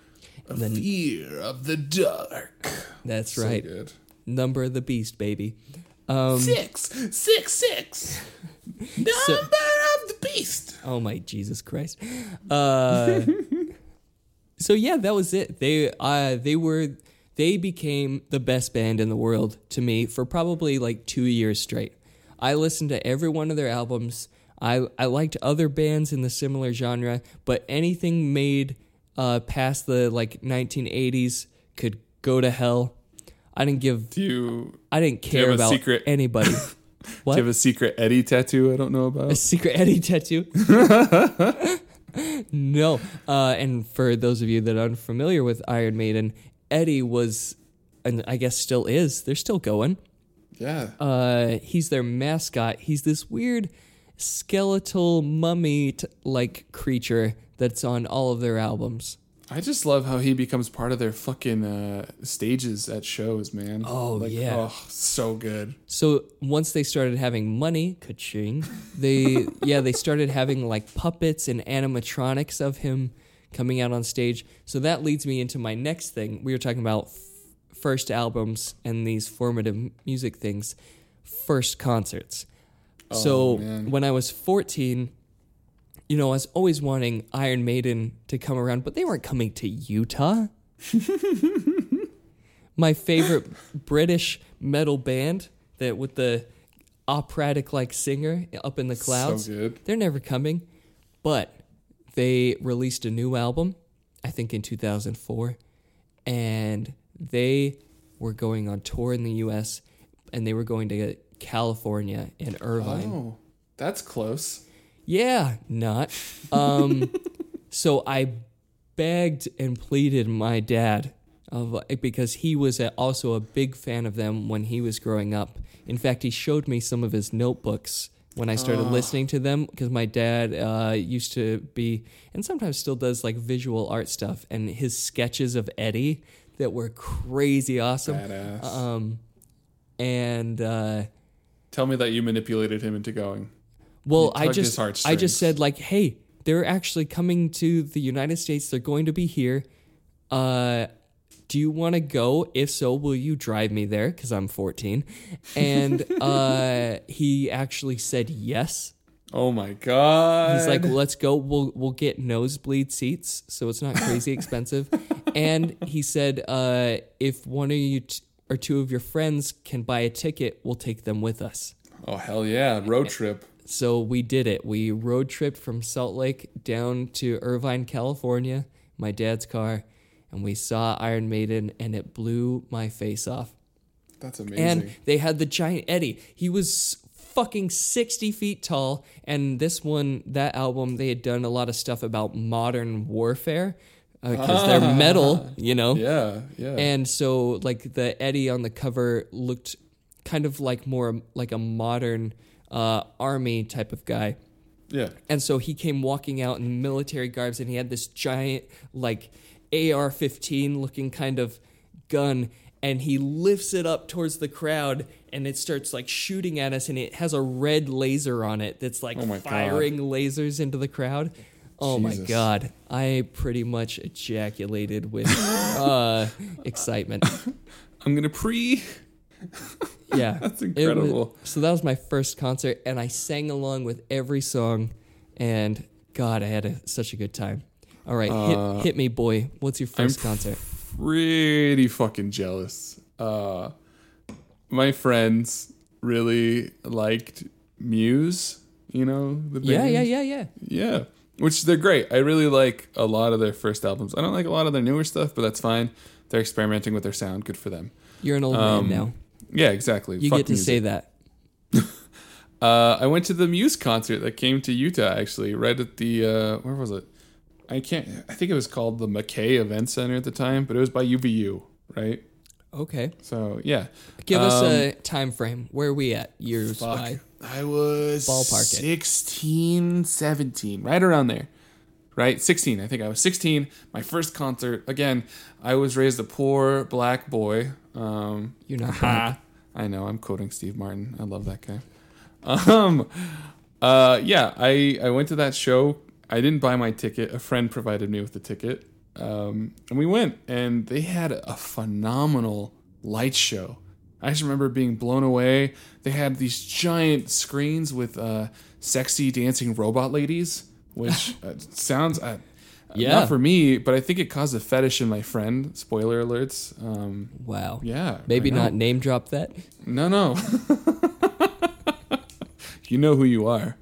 A fear of the dark.
That's
So
right.
good.
Number of the beast, baby. Um,
Six, six, six. Number of the beast.
oh my Jesus Christ. Uh, so yeah, that was it. They uh, they were they became the best band in the world to me for probably like two years straight. I listened to every one of their albums. I I liked other bands in the similar genre, but anything made uh, past the like 1980s could go to hell. I didn't give
Do you,
I didn't care about
secret-
anybody.
do
what?
you have a secret Eddie tattoo I don't know about?
A secret Eddie tattoo? no. Uh, and for those of you that are unfamiliar with Iron Maiden, Eddie was, and I guess still is, they're still going.
Yeah.
Uh, he's their mascot. He's this weird skeletal mummy like creature that's on all of their albums.
I just love how he becomes part of their fucking uh, stages at shows, man.
Oh, yeah.
Oh, so good.
So once they started having money, ka-ching, they yeah they started having like puppets and animatronics of him coming out on stage. So that leads me into my next thing. We were talking about f- first albums and these formative music things, first concerts. Oh, so
Oh, man.
when I was 14, you know, I was always wanting Iron Maiden to come around, but they weren't coming to Utah. My favorite British metal band that with the operatic like singer up in the clouds.
So good.
They're never coming, but they released a new album, I think in 2004, and they were going on tour in the US and they were going to California and Irvine.
Oh, that's close.
Yeah, not. Um, so I begged and pleaded my dad of because he was a, also a big fan of them when he was growing up. In fact, he showed me some of his notebooks when I started listening to them because my dad uh, used to be and sometimes still does like visual art stuff and his sketches of Eddie that were crazy awesome.
Badass.
Um, and uh,
Tell me that you manipulated him into going.
Well, I just I just said like, hey, they're actually coming to the United States. They're going to be here. Uh, do you want to go? If so, will you drive me there? Because I'm 14. And uh, he actually said yes.
Oh my god.
He's like, let's go. We'll we'll get nosebleed seats, so it's not crazy expensive. And he said, uh, if one of you t- or two of your friends can buy a ticket, we'll take them with us.
oh hell yeah, road trip.
So we did it. We road tripped from Salt Lake down to Irvine, California, my dad's car, and we saw Iron Maiden, and it blew my face off.
That's amazing.
And they had the giant Eddie. He was fucking 60 feet tall. And this one, that album, they had done a lot of stuff about modern warfare because they're metal, you know?
yeah, yeah.
And so, like, the Eddie on the cover looked kind of like more like a modern uh, army type of guy.
yeah.
And so he came walking out in military garbs and he had this giant, like, AR 15 looking kind of gun. And he lifts it up towards the crowd and it starts like shooting at us. And it has a red laser on it that's like
Oh my God.
firing lasers into the crowd. Oh my god, I pretty much ejaculated with uh, excitement.
I'm gonna pre.
Yeah,
That's
It was-
incredible.
so that was my first concert, and I sang along with every song, and God, I had a, such a good time. All right,
Uh,
hit, hit me, boy. What's your
I'm
first concert?
pretty fucking jealous. Uh, my friends really liked Muse. You know the
Yeah, yeah, yeah, yeah.
yeah. Which they're great. I really like a lot of their first albums. I don't like a lot of their newer stuff, but that's fine. They're experimenting with their sound. Good for them.
You're an old
Um,
man now.
Yeah, exactly.
You
Fuck
get to
music.
say that.
Uh, I went to the Muse concert that came to Utah actually, right at the uh, where was it? I can't. I think it was called the McKay Event Center at the time, but it was by UVU, right?
Okay,
So yeah,
give us
Um,
a time frame. Where are we at years
Fuck.
by?
I was
Ballpark it.
16, 17, right around there. Right? 16. I think I was 16. My first concert. Again, I was raised a poor black boy. Um,
You're not black.
I know. I'm quoting Steve Martin. I love that guy. Um, uh, yeah, I, I went to that show. I didn't buy my ticket. A friend provided me with the ticket. Um, and we went, and they had a phenomenal light show. I just remember being blown away. They had these giant screens with uh, sexy dancing robot ladies, which uh, sounds uh,
Yeah.
not for me, but I think it caused a fetish in my friend. Spoiler alerts. Um,
Wow.
yeah,
Maybe not name drop that.
No, no. you know who you are.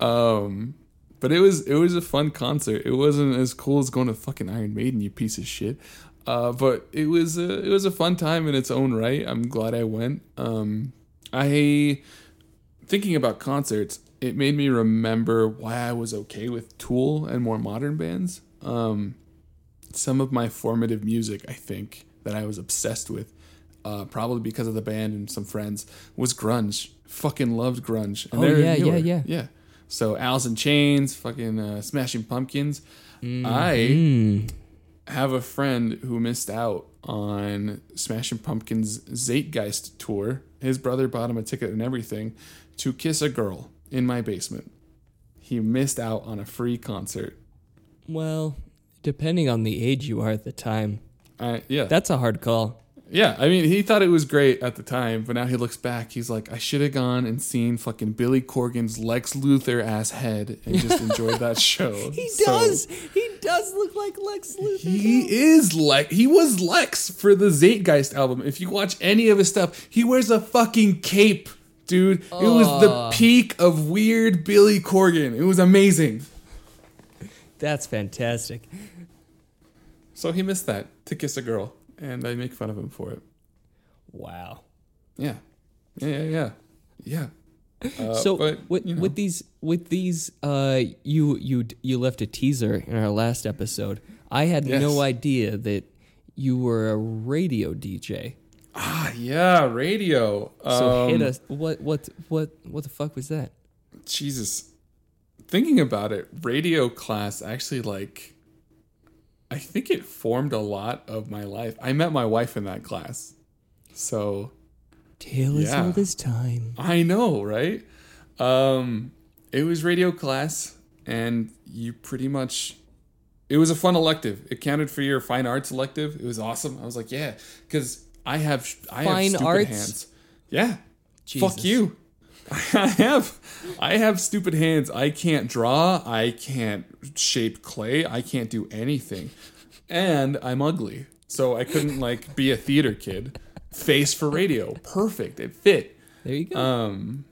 Um, but it was it was a fun concert. It wasn't as cool as going to fucking Iron Maiden, you piece of shit. Uh, but it was a, it was a fun time in its own right. I'm glad I went. Um, I thinking about concerts, it made me remember why I was okay with Tool and more modern bands. Um, some of my formative music, I think, that I was obsessed with, uh, probably because of the band and some friends, was grunge. Fucking loved grunge. And
Oh, yeah, yeah, yeah.
yeah. So Alice in Chains, fucking uh, Smashing Pumpkins. I
Mm.
have a friend who missed out on Smashing Pumpkins' Zeitgeist tour. His brother bought him a ticket and everything to kiss a girl in my basement. He missed out on a free concert.
Well, depending on the age you are at the time,
I, yeah,
that's a hard call.
Yeah. I mean, he thought it was great at the time, but now he looks back. He's like, I should have gone and seen fucking Billy Corgan's Lex Luthor ass head and just enjoyed that show.
He
So-
does. He does look like Lex Luthor.
He is Lex. He was Lex for the Zeitgeist album. If you watch any of his stuff, he wears a fucking cape, dude. It was the peak of weird Billy Corgan. It was amazing.
That's fantastic.
So he missed that to kiss a girl, and I make fun of him for it.
Wow.
Yeah, yeah, yeah, yeah. yeah. Uh,
so
but,
with,
you know.
with these with these uh you you you left a teaser in our last episode. I had
Yes.
no idea that you were a radio DJ.
ah, yeah, radio.
So hit
Um,
us. What what what what the fuck was that?
Jesus. Thinking about it, radio class actually like I think it formed a lot of my life. I met my wife in that class. So
Tale as
Yeah.
old as time.
I know, right? Um it was radio class and you pretty much it was a fun elective. It counted for your fine arts elective. It was awesome. I was like, yeah, cuz I have I
Fine
have stupid
arts?
hands. Yeah.
Jesus.
Fuck you. I have I have stupid hands. I can't draw. I can't shape clay. I can't do anything. And I'm ugly. So I couldn't like be a theater kid. Face for radio. Perfect. It fit.
There you go.
Um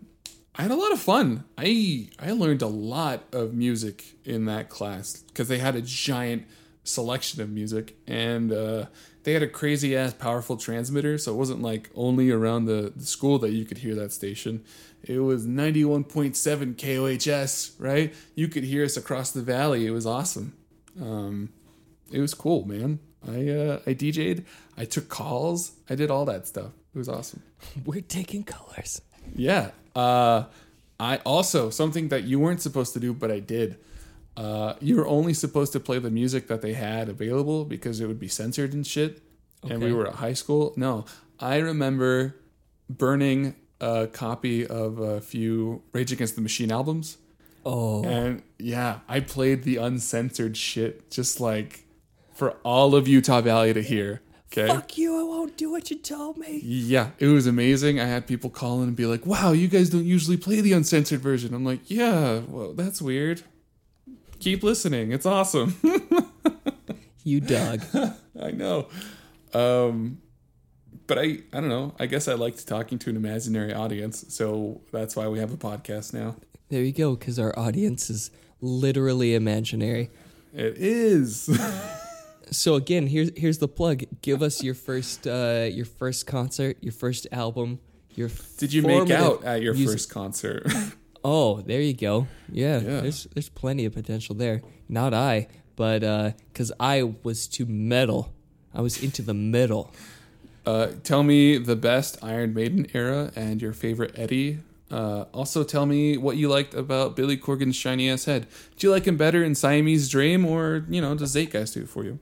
I had a lot of fun. I I learned a lot of music in that class because they had a giant selection of music and uh, they had a crazy ass powerful transmitter. So it wasn't like only around the, the school that you could hear that station. It was 91.7 KOHS, right? You could hear us across the valley. It was awesome. Um, it was cool, man. I uh, I DJ'd. I took calls. I did all that stuff. It was awesome.
We're taking colors.
Yeah. Uh, I also something that you weren't supposed to do, but I did. Uh, you were only supposed to play the music that they had available because it would be censored and shit. And we were at high school. No, I remember burning a copy of a few Rage Against the Machine albums.
Oh,
And yeah, I played the uncensored shit just like for all of Utah Valley to hear. Okay.
fuck you! I won't do what you told me.
Yeah, it was amazing. I had people call in and be like, wow, you guys don't usually play the uncensored version. I'm like, yeah, well, that's weird. Keep listening. It's awesome.
You dog.
I know. Um, but I, I don't know. I guess I liked talking to an imaginary audience. So that's why we have a podcast now.
there you go. Because our audience is literally imaginary.
It is.
So again, here's here's the plug. Give us your first uh, your first concert, your first album, your
Did you make out at your
music-
first concert?
Oh, there you go. Yeah,
Yeah.
there's there's plenty of potential there. Not I, but because I was too metal, I was into the middle.
Uh, tell me the best Iron Maiden era and your favorite Eddie. Uh, also, tell me what you liked about Billy Corgan's shiny ass head. Do you like him better in Siamese Dream, or you know, does Zeitgeist do it for you?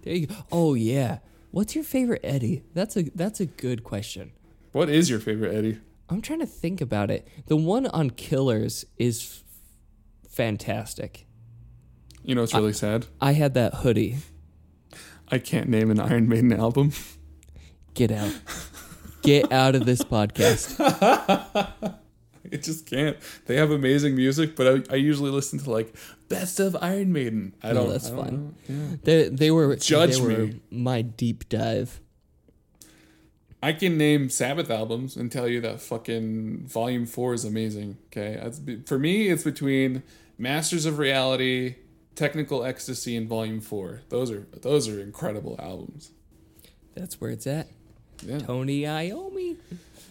There you go. Oh yeah. What's your favorite Eddie? That's a that's a good question.
What is your favorite Eddie?
I'm trying to think about it. The one on Killers is f- fantastic.
You know, it's really sad.
I had that hoodie.
I can't name an Iron Maiden album.
Get out. Get out of this podcast.
I just can't. They have amazing music, but I, I usually listen to like best of Iron Maiden. I
No,
don't.
that's
I don't
fine.
know. Yeah.
They they were
Judge
they were
me.
my deep dive.
I can name Sabbath albums and tell you that fucking Volume Four is amazing. Okay, That's, for me, it's between Masters of Reality, Technical Ecstasy, and Volume Four. Those are those are incredible albums.
That's where it's at.
Yeah.
Tony Iommi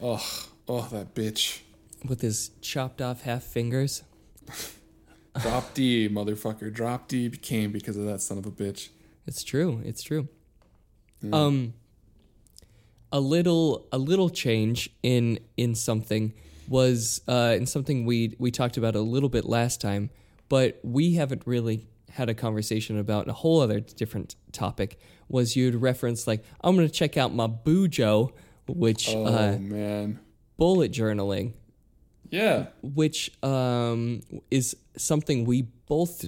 Oh, oh, that bitch.
with his chopped off half fingers.
Drop D, motherfucker. Drop D became because of that son of a bitch.
It's true. It's true. Um a little a little change in in something was uh in something we we talked about a little bit last time, but we haven't really had a conversation about a whole other different topic was you'd reference like I'm going to check out my Bujo which
Oh
uh
man.
bullet journaling
Yeah.
which um, is something we both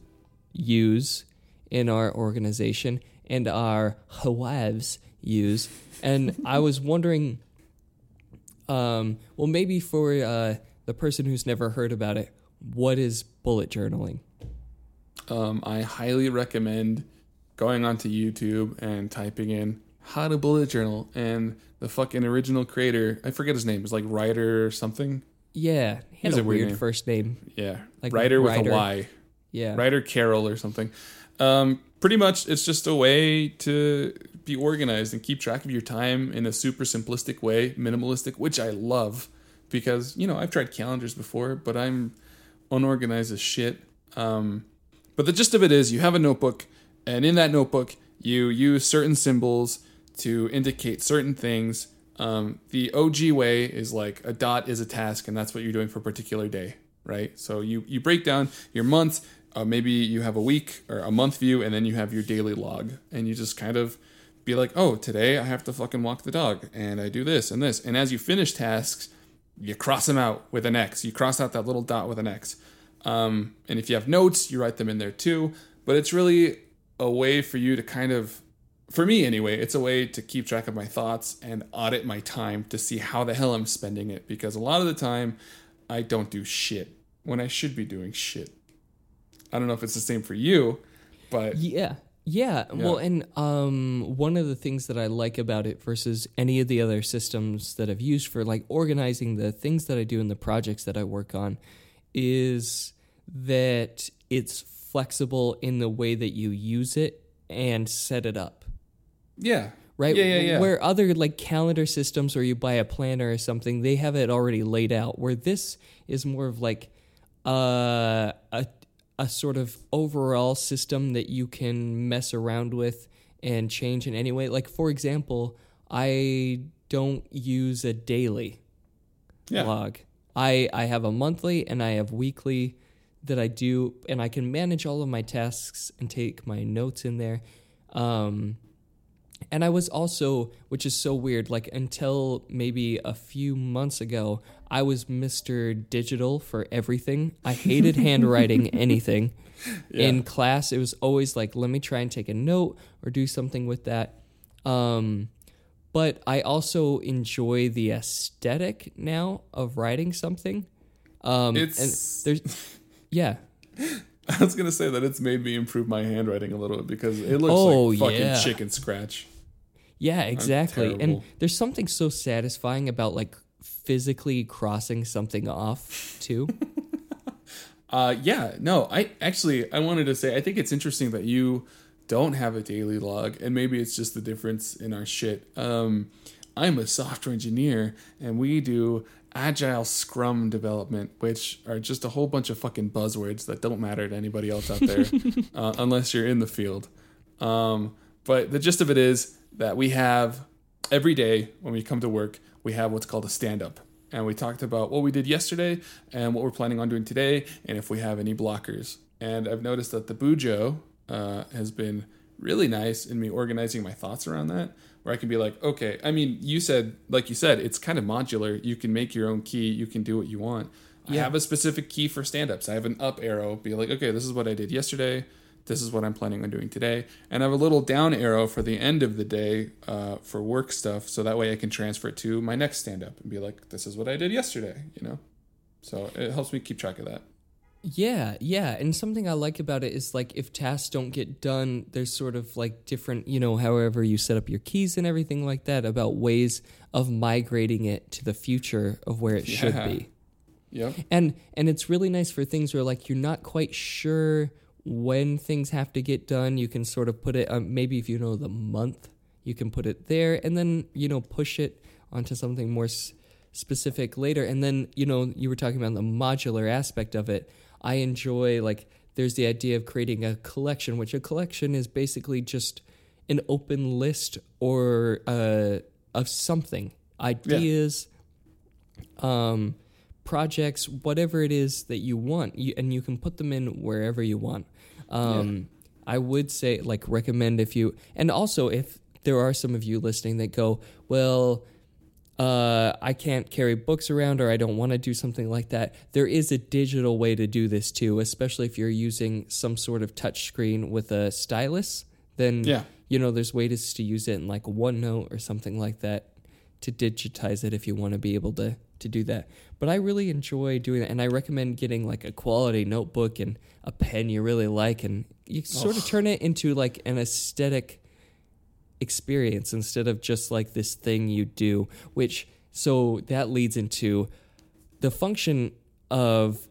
use in our organization and our wives use. And I was wondering, um, well, maybe for uh, the person who's never heard about it, what is bullet journaling?
Um, I highly recommend going onto YouTube and typing in how to bullet journal and the fucking original creator. I forget his name. It's like Ryder or something.
Yeah, he had
He's
a,
a weird
weird
name.
first name.
Yeah,
Like
Ryder with a Y.
Yeah,
Ryder Carroll or something. Um, pretty much, it's just a way to be organized and keep track of your time in a super simplistic way, minimalistic, which I love because you know I've tried calendars before, but I'm unorganized as shit. Um, but the gist of it is, you have a notebook, and in that notebook, you use certain symbols to indicate certain things. Um, the OG way is like a dot is a task, and that's what you're doing for a particular day, right? So you you break down your month. Uh, maybe you have a week or a month view, and then you have your daily log, and you just kind of be like, oh, today I have to fucking walk the dog, and I do this and this, and as you finish tasks, you cross them out with an X. You cross out that little dot with an X. Um, and if you have notes, you write them in there too. But it's really a way for you to kind of, for me anyway, it's a way to keep track of my thoughts and audit my time to see how the hell I'm spending it. Because a lot of the time, I don't do shit when I should be doing shit. I don't know if it's the same for you, but
Yeah. Yeah. Well, and um, one of the things that I like about it versus any of the other systems that I've used for like organizing the things that I do in the projects that I work on is that it's flexible in the way that you use it and set it up.
yeah.
Right?
Yeah, yeah, yeah.
Where other like calendar systems or you buy a planner or something, they have it already laid out. Where this is more of like uh, a a sort of overall system that you can mess around with and change in any way. Like for example, I don't use a daily
Yeah.
log. I I have a monthly and I have weekly that I do, and I can manage all of my tasks and take my notes in there. Um, And I was also, which is so weird, like until maybe a few months ago, I was Mr. Digital for everything. I hated handwriting anything.
Yeah.
In class, it was always like, let me try and take a note or do something with that. Um, but I also enjoy the aesthetic now of writing something. Um,
It's-
and there's, yeah.
I was gonna say that it's made me improve my handwriting a little bit because it looks
Oh,
like fucking
yeah.
chicken scratch.
Yeah, exactly. And there's something so satisfying about like physically crossing something off too.
Uh, yeah, no, I actually I wanted to say I think it's interesting that you don't have a daily log, and maybe it's just the difference in our shit. Um, I'm a software engineer, and we do agile Scrum development, which are just a whole bunch of fucking buzzwords that don't matter to anybody else out there, uh, unless you're in the field. Um, but the gist of it is that we have every day when we come to work, we have what's called a stand up. And we talked about what we did yesterday and what we're planning on doing today, and if we have any blockers. And I've noticed that the Bujo uh, has been really nice in me organizing my thoughts around that, where I can be like, okay, I mean, you said, like you said, it's kind of modular. You can make your own key, you can do what you want. I have a specific key for stand ups. I have an up arrow, be like, okay, this is what I did yesterday this is what I'm planning on doing today. And I have a little down arrow for the end of the day uh, for work stuff, so that way I can transfer it to my next stand up and be like, this is what I did yesterday, you know? So it helps me keep track of that.
Yeah, yeah. And something I like about it is like if tasks don't get done, there's sort of like different, you know, however you set up your keys and everything like that about ways of migrating it to the future of where it should be.
Yep.
And and it's really nice for things where like you're not quite sure when things have to get done. You can sort of put it um, maybe if you know the month, you can put it there and then you know push it onto something more s- specific later. And then you know you were talking about the modular aspect of it. I enjoy like there's the idea of creating a collection, which a collection is basically just an open list or uh, of something ideas um, projects, whatever it is that you want, you, and you can put them in wherever you want. Um, I would say, like, recommend if you, and also if there are some of you listening that go, well, uh, I can't carry books around or I don't want to do something like that. There is a digital way to do this too, especially if you're using some sort of touch screen with a stylus. Then
Yeah.
you know there's ways to use it in like OneNote or something like that to digitize it if you want to be able to to do that. But I really enjoy doing that, and I recommend getting like a quality notebook and a pen you really like, and you sort of turn it into like an aesthetic experience instead of just like this thing you do. Which so that leads into the function of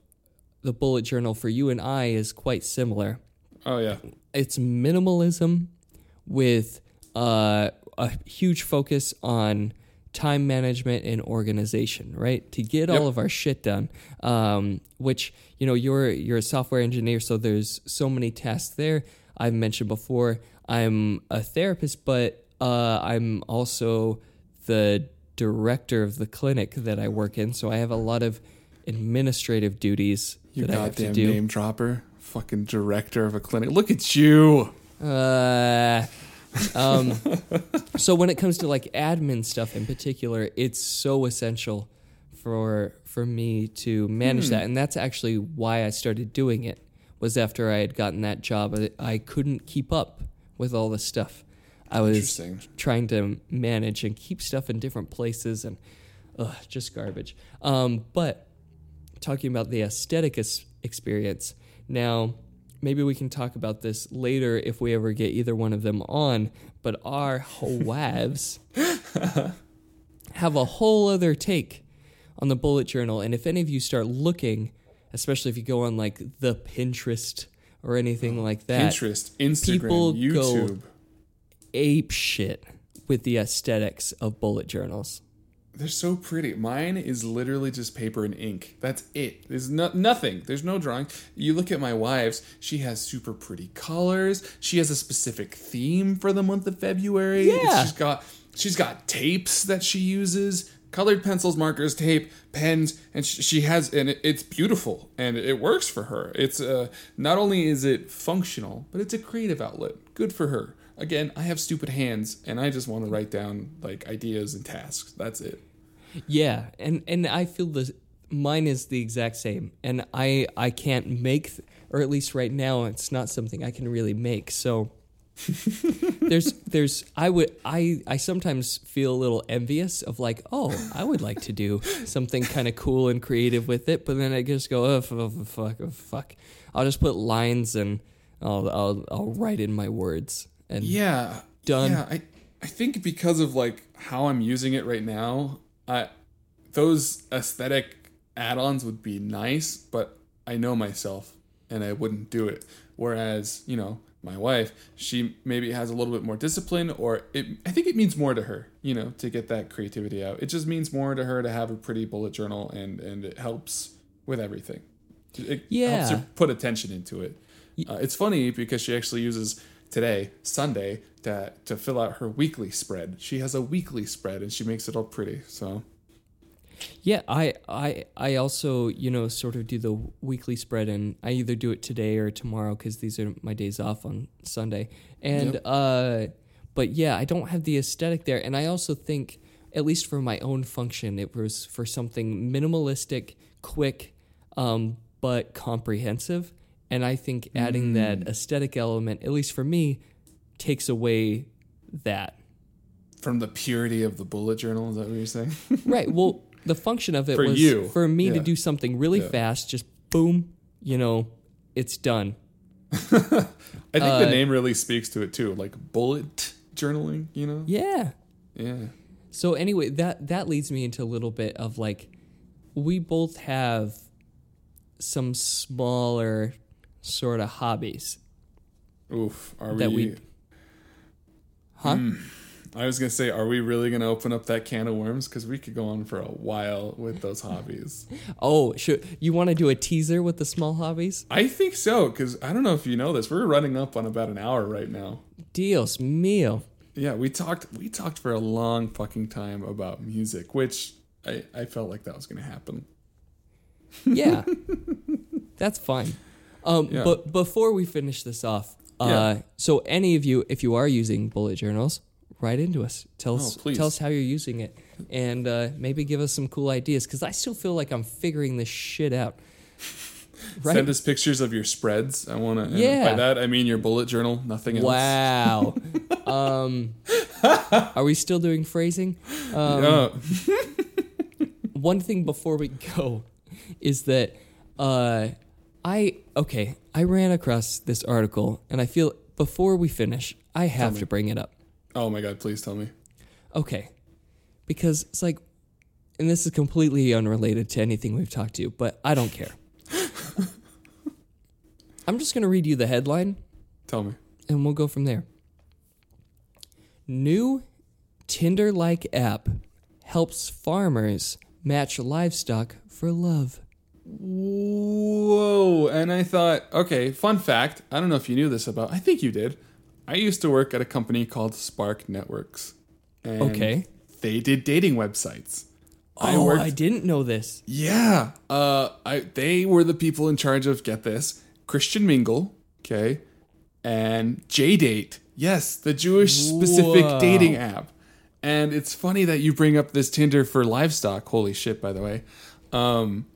the bullet journal for you and I is quite similar
Oh, yeah.
it's minimalism with uh, a huge focus on time management and organization, right? To get all of our shit done. Um, which you know, you're you're a software engineer, so there's so many tasks there. I've mentioned before. I'm a therapist, but uh, I'm also the director of the clinic that I work in, so I have a lot of administrative duties
You
that I have to
goddamn
do.
name dropper. Fucking director of a clinic. Look at you.
Uh, um, so when it comes to like admin stuff in particular, it's so essential for for me to manage that, and that's actually why I started doing it. Was after I had gotten that job, I, I couldn't keep up with all the stuff. I was trying to manage and keep stuff in different places, and ugh, just garbage. Um, but talking about the aesthetic es- experience. Now, maybe we can talk about this later if we ever get either one of them on, but our WAVs have a whole other take on the bullet journal. And if any of you start looking, especially if you go on like the Pinterest or anything oh, like that,
Pinterest, Instagram,
people go-
YouTube.
ape shit with the aesthetics of bullet journals.
They're so pretty. Mine is literally just paper and ink. That's it. There's no, nothing. There's no drawing. You look at my wife's, she has super pretty colors. She has a specific theme for the month of February.
Yeah.
She's got she's got tapes that she uses, colored pencils, markers, tape, pens, and sh- she has and it, it's beautiful and it works for her. It's uh not only is it functional, but it's a creative outlet. Good for her. again, I have stupid hands and I just want to write down like ideas and tasks. That's it.
Yeah, and and I feel the mine is the exact same, and I I can't make, or at least right now, it's not something I can really make. So there's there's I would I I sometimes feel a little envious of like oh I would like to do something kind of cool and creative with it, but then I just go oh, oh, f- fuck oh, fuck I'll just put lines and I'll I'll I'll write in my words and
Yeah.
Done.
Yeah, I I think because of like how I'm using it right now, I those aesthetic add-ons would be nice, but I know myself and I wouldn't do it. Whereas, you know, my wife, she maybe has a little bit more discipline or it I think it means more to her, you know, to get that creativity out. It just means more to her to have a pretty bullet journal and and it helps with everything. It helps
Yeah.
her put attention into it. Uh, it's funny because she actually uses today, Sunday, to to fill out her weekly spread. She has a weekly spread and she makes it all pretty. So
Yeah, I, I, I also, you know, sort of do the weekly spread, and I either do it today or tomorrow because these are my days off on Sunday. And,
Yep.
uh, but yeah, I don't have the aesthetic there, and I also think, at least for my own function, it was for something minimalistic, quick, um, but comprehensive. And I think adding that aesthetic element, at least for me, takes away that.
from the purity of the bullet journal, is that what you're saying?
right. Well, the function of it
For
was
you,
for me to do something really
Yeah.
fast, just boom, you know, it's done.
I think
Uh,
the name really speaks to it too, like bullet journaling, you know?
Yeah.
Yeah.
So anyway, that that leads me into a little bit of like we both have some smaller sort of hobbies.
Oof. Are
That
we,
we- Huh?
I was gonna say, are we really gonna open up that can of worms? Because we could go on for a while with those hobbies.
Oh, should you want to do a teaser with the small hobbies?
I think so, because I don't know if you know this. We're running up on about an hour right now.
Dios mío.
Yeah, we talked we talked for a long fucking time about music, which I, I felt like that was gonna happen.
Yeah. That's fine. Um,
Yeah.
But before we finish this off, uh,
Yeah.
so any of you, if you are using bullet journals, write into us. Tell us,
Oh,
tell us how you're using it, and uh, maybe give us some cool ideas. Because I still feel like I'm figuring this shit out. Right?
Send us pictures of your spreads. I wanna
Yeah.
by that I mean your bullet journal, nothing else.
Wow. um, are we still doing phrasing? Um,
Yeah.
one thing before we go is that uh, I okay I ran across this article and I feel before we finish I have to bring it up.
Oh my god, please tell me.
Okay, because it's like, and this is completely unrelated to anything we've talked to, but I don't care. I'm just gonna read you the headline
Tell me.
and we'll go from there. New Tinder like app helps farmers match livestock for love.
Whoa. And I thought, okay, fun fact. I don't know if you knew this about I think you did. I used to work at a company called Spark Networks. And
Okay.
They did dating websites. I
oh,
worked
I didn't know this.
Yeah. Uh I they were the people in charge of get this, Christian Mingle, okay? And J-Date. Yes, the Jewish specific
Whoa.
dating app. And it's funny that you bring up this Tinder for livestock. Holy shit, by the way. Um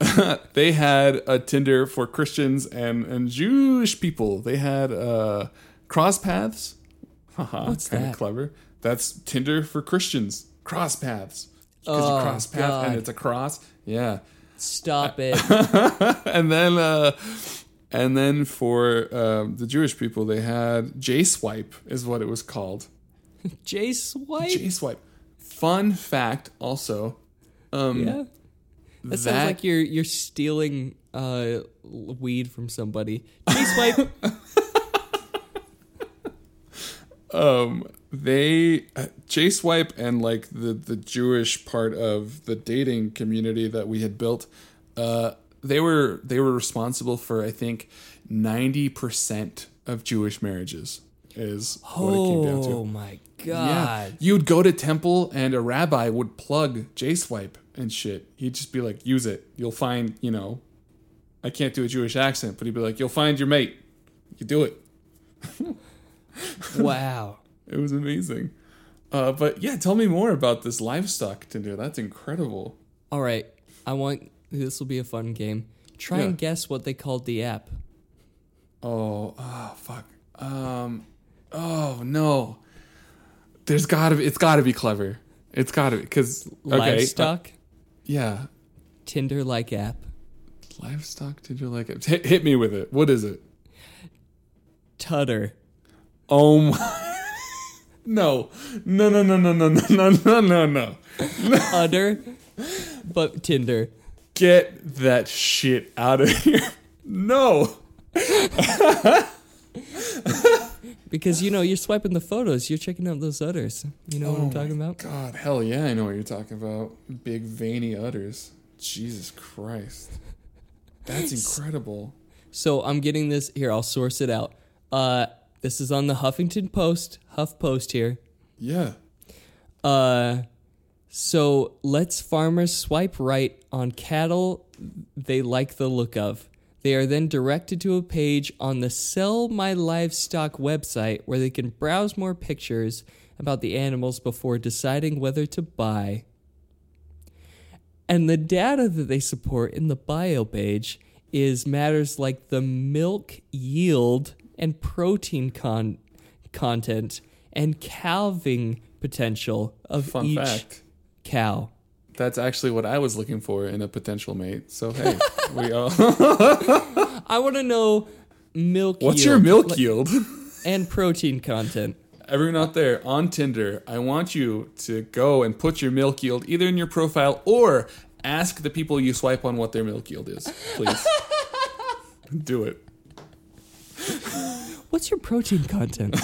they had a Tinder for Christians and and Jewish people. They had uh cross paths. Haha,
What's
kind of clever. That's Tinder for Christians. Cross paths. Because
Oh,
you cross path
God.
and it's a cross. Yeah.
Stop it.
and then uh and then for um, the Jewish people they had J Swipe is what it was called.
J Swipe?
J Swipe. Fun fact also. Um
yeah. That, sounds like you're you're stealing uh, weed from somebody. J Swipe.
Um they uh, J Swipe and like the the Jewish part of the dating community that we had built uh they were they were responsible for I think 90% of Jewish marriages is what it came down to.
oh my god! Yeah.
You'd go to temple and a rabbi would plug J Swipe and shit. He'd just be like, use it. You'll find, you know, I can't do a Jewish accent, but he'd be like, you'll find your mate. You do it.
Wow.
It was amazing. Uh, but yeah, tell me more about this livestock Tinder. That's incredible.
All right. I want this will be a fun game. Try
Yeah.
and guess what they called the app.
Oh, oh fuck. Um, oh no. There's gotta be. It's gotta be clever. It's gotta be because okay, uh,
Livestock
yeah,
Tinder like app.
livestock. Did you like it? Hit, hit me with it. What is it?
Tudder.
Oh my. No, no, no, no, no, no, no, no, no, no.
No Utter. but Tinder.
Get that shit out of here. No.
Because you know, you're swiping the photos, you're checking out those udders. You know what
Oh
I'm talking about?
God, hell yeah, I know what you're talking about. Big veiny udders. Jesus Christ. That's incredible.
So I'm getting this here, I'll source it out. Uh this is on the Huffington Post, Huff Post here.
Yeah.
Uh, so let's farmers swipe right on cattle they like the look of. They are then directed to a page on the Sell My Livestock website where they can browse more pictures about the animals before deciding whether to buy. And the data that they support in the bio page is matters like the milk yield and protein con- content and calving potential of
Fun
each
fact.
cow.
That's actually what I was looking for in a potential mate. So hey, we all
I want to know milk
What's
yield
your milk
like-
yield?
and protein content.
Everyone out there on Tinder, I want you to go and put your milk yield either in your profile or ask the people you swipe on what their milk yield is. Please. Do it.
What's your protein content?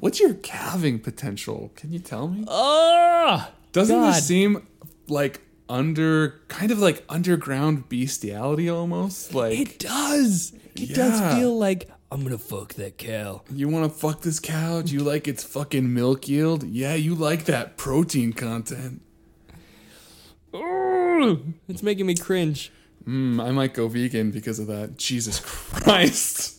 What's your calving potential? Can you tell me?
oh,
Doesn't
God.
this seem like under kind of like underground bestiality almost? Like
it does. It
Yeah.
does feel like I'm gonna fuck that cow.
you want to fuck this cow? Do you like its fucking milk yield? Yeah, you like that protein content.
It's making me cringe.
Mm, I might go vegan because of that. Jesus Christ.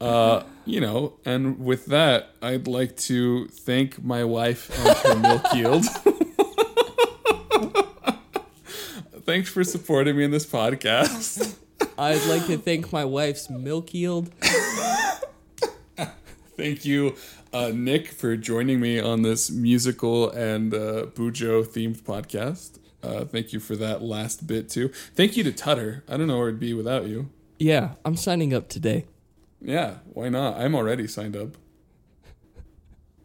Uh, you know, and with that, I'd like to thank my wife and her milk yield. Thanks for supporting me in this podcast.
I'd like to thank my wife's milk yield.
Thank you, uh, Nick, for joining me on this musical and uh, Bujo themed podcast. Uh, thank you for that last bit too. Thank you to Tudder. I don't know where it'd be without you.
Yeah, I'm signing up today.
Yeah, why not? I'm already signed up.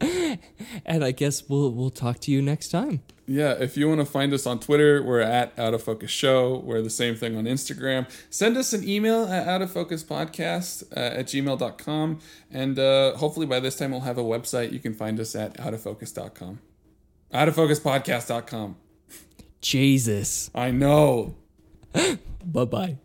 And I guess we'll we'll talk to you next time.
Yeah, if you want to find us on Twitter, we're at Out of Focus Show. We're the same thing on Instagram. Send us an email at Out of Focus Podcast uh, at gmail.com. And uh, hopefully by this time we'll have a website. You can find us at outofocus.com. Outoffocuspodcast.com.
Jesus.
I know.
Bye bye.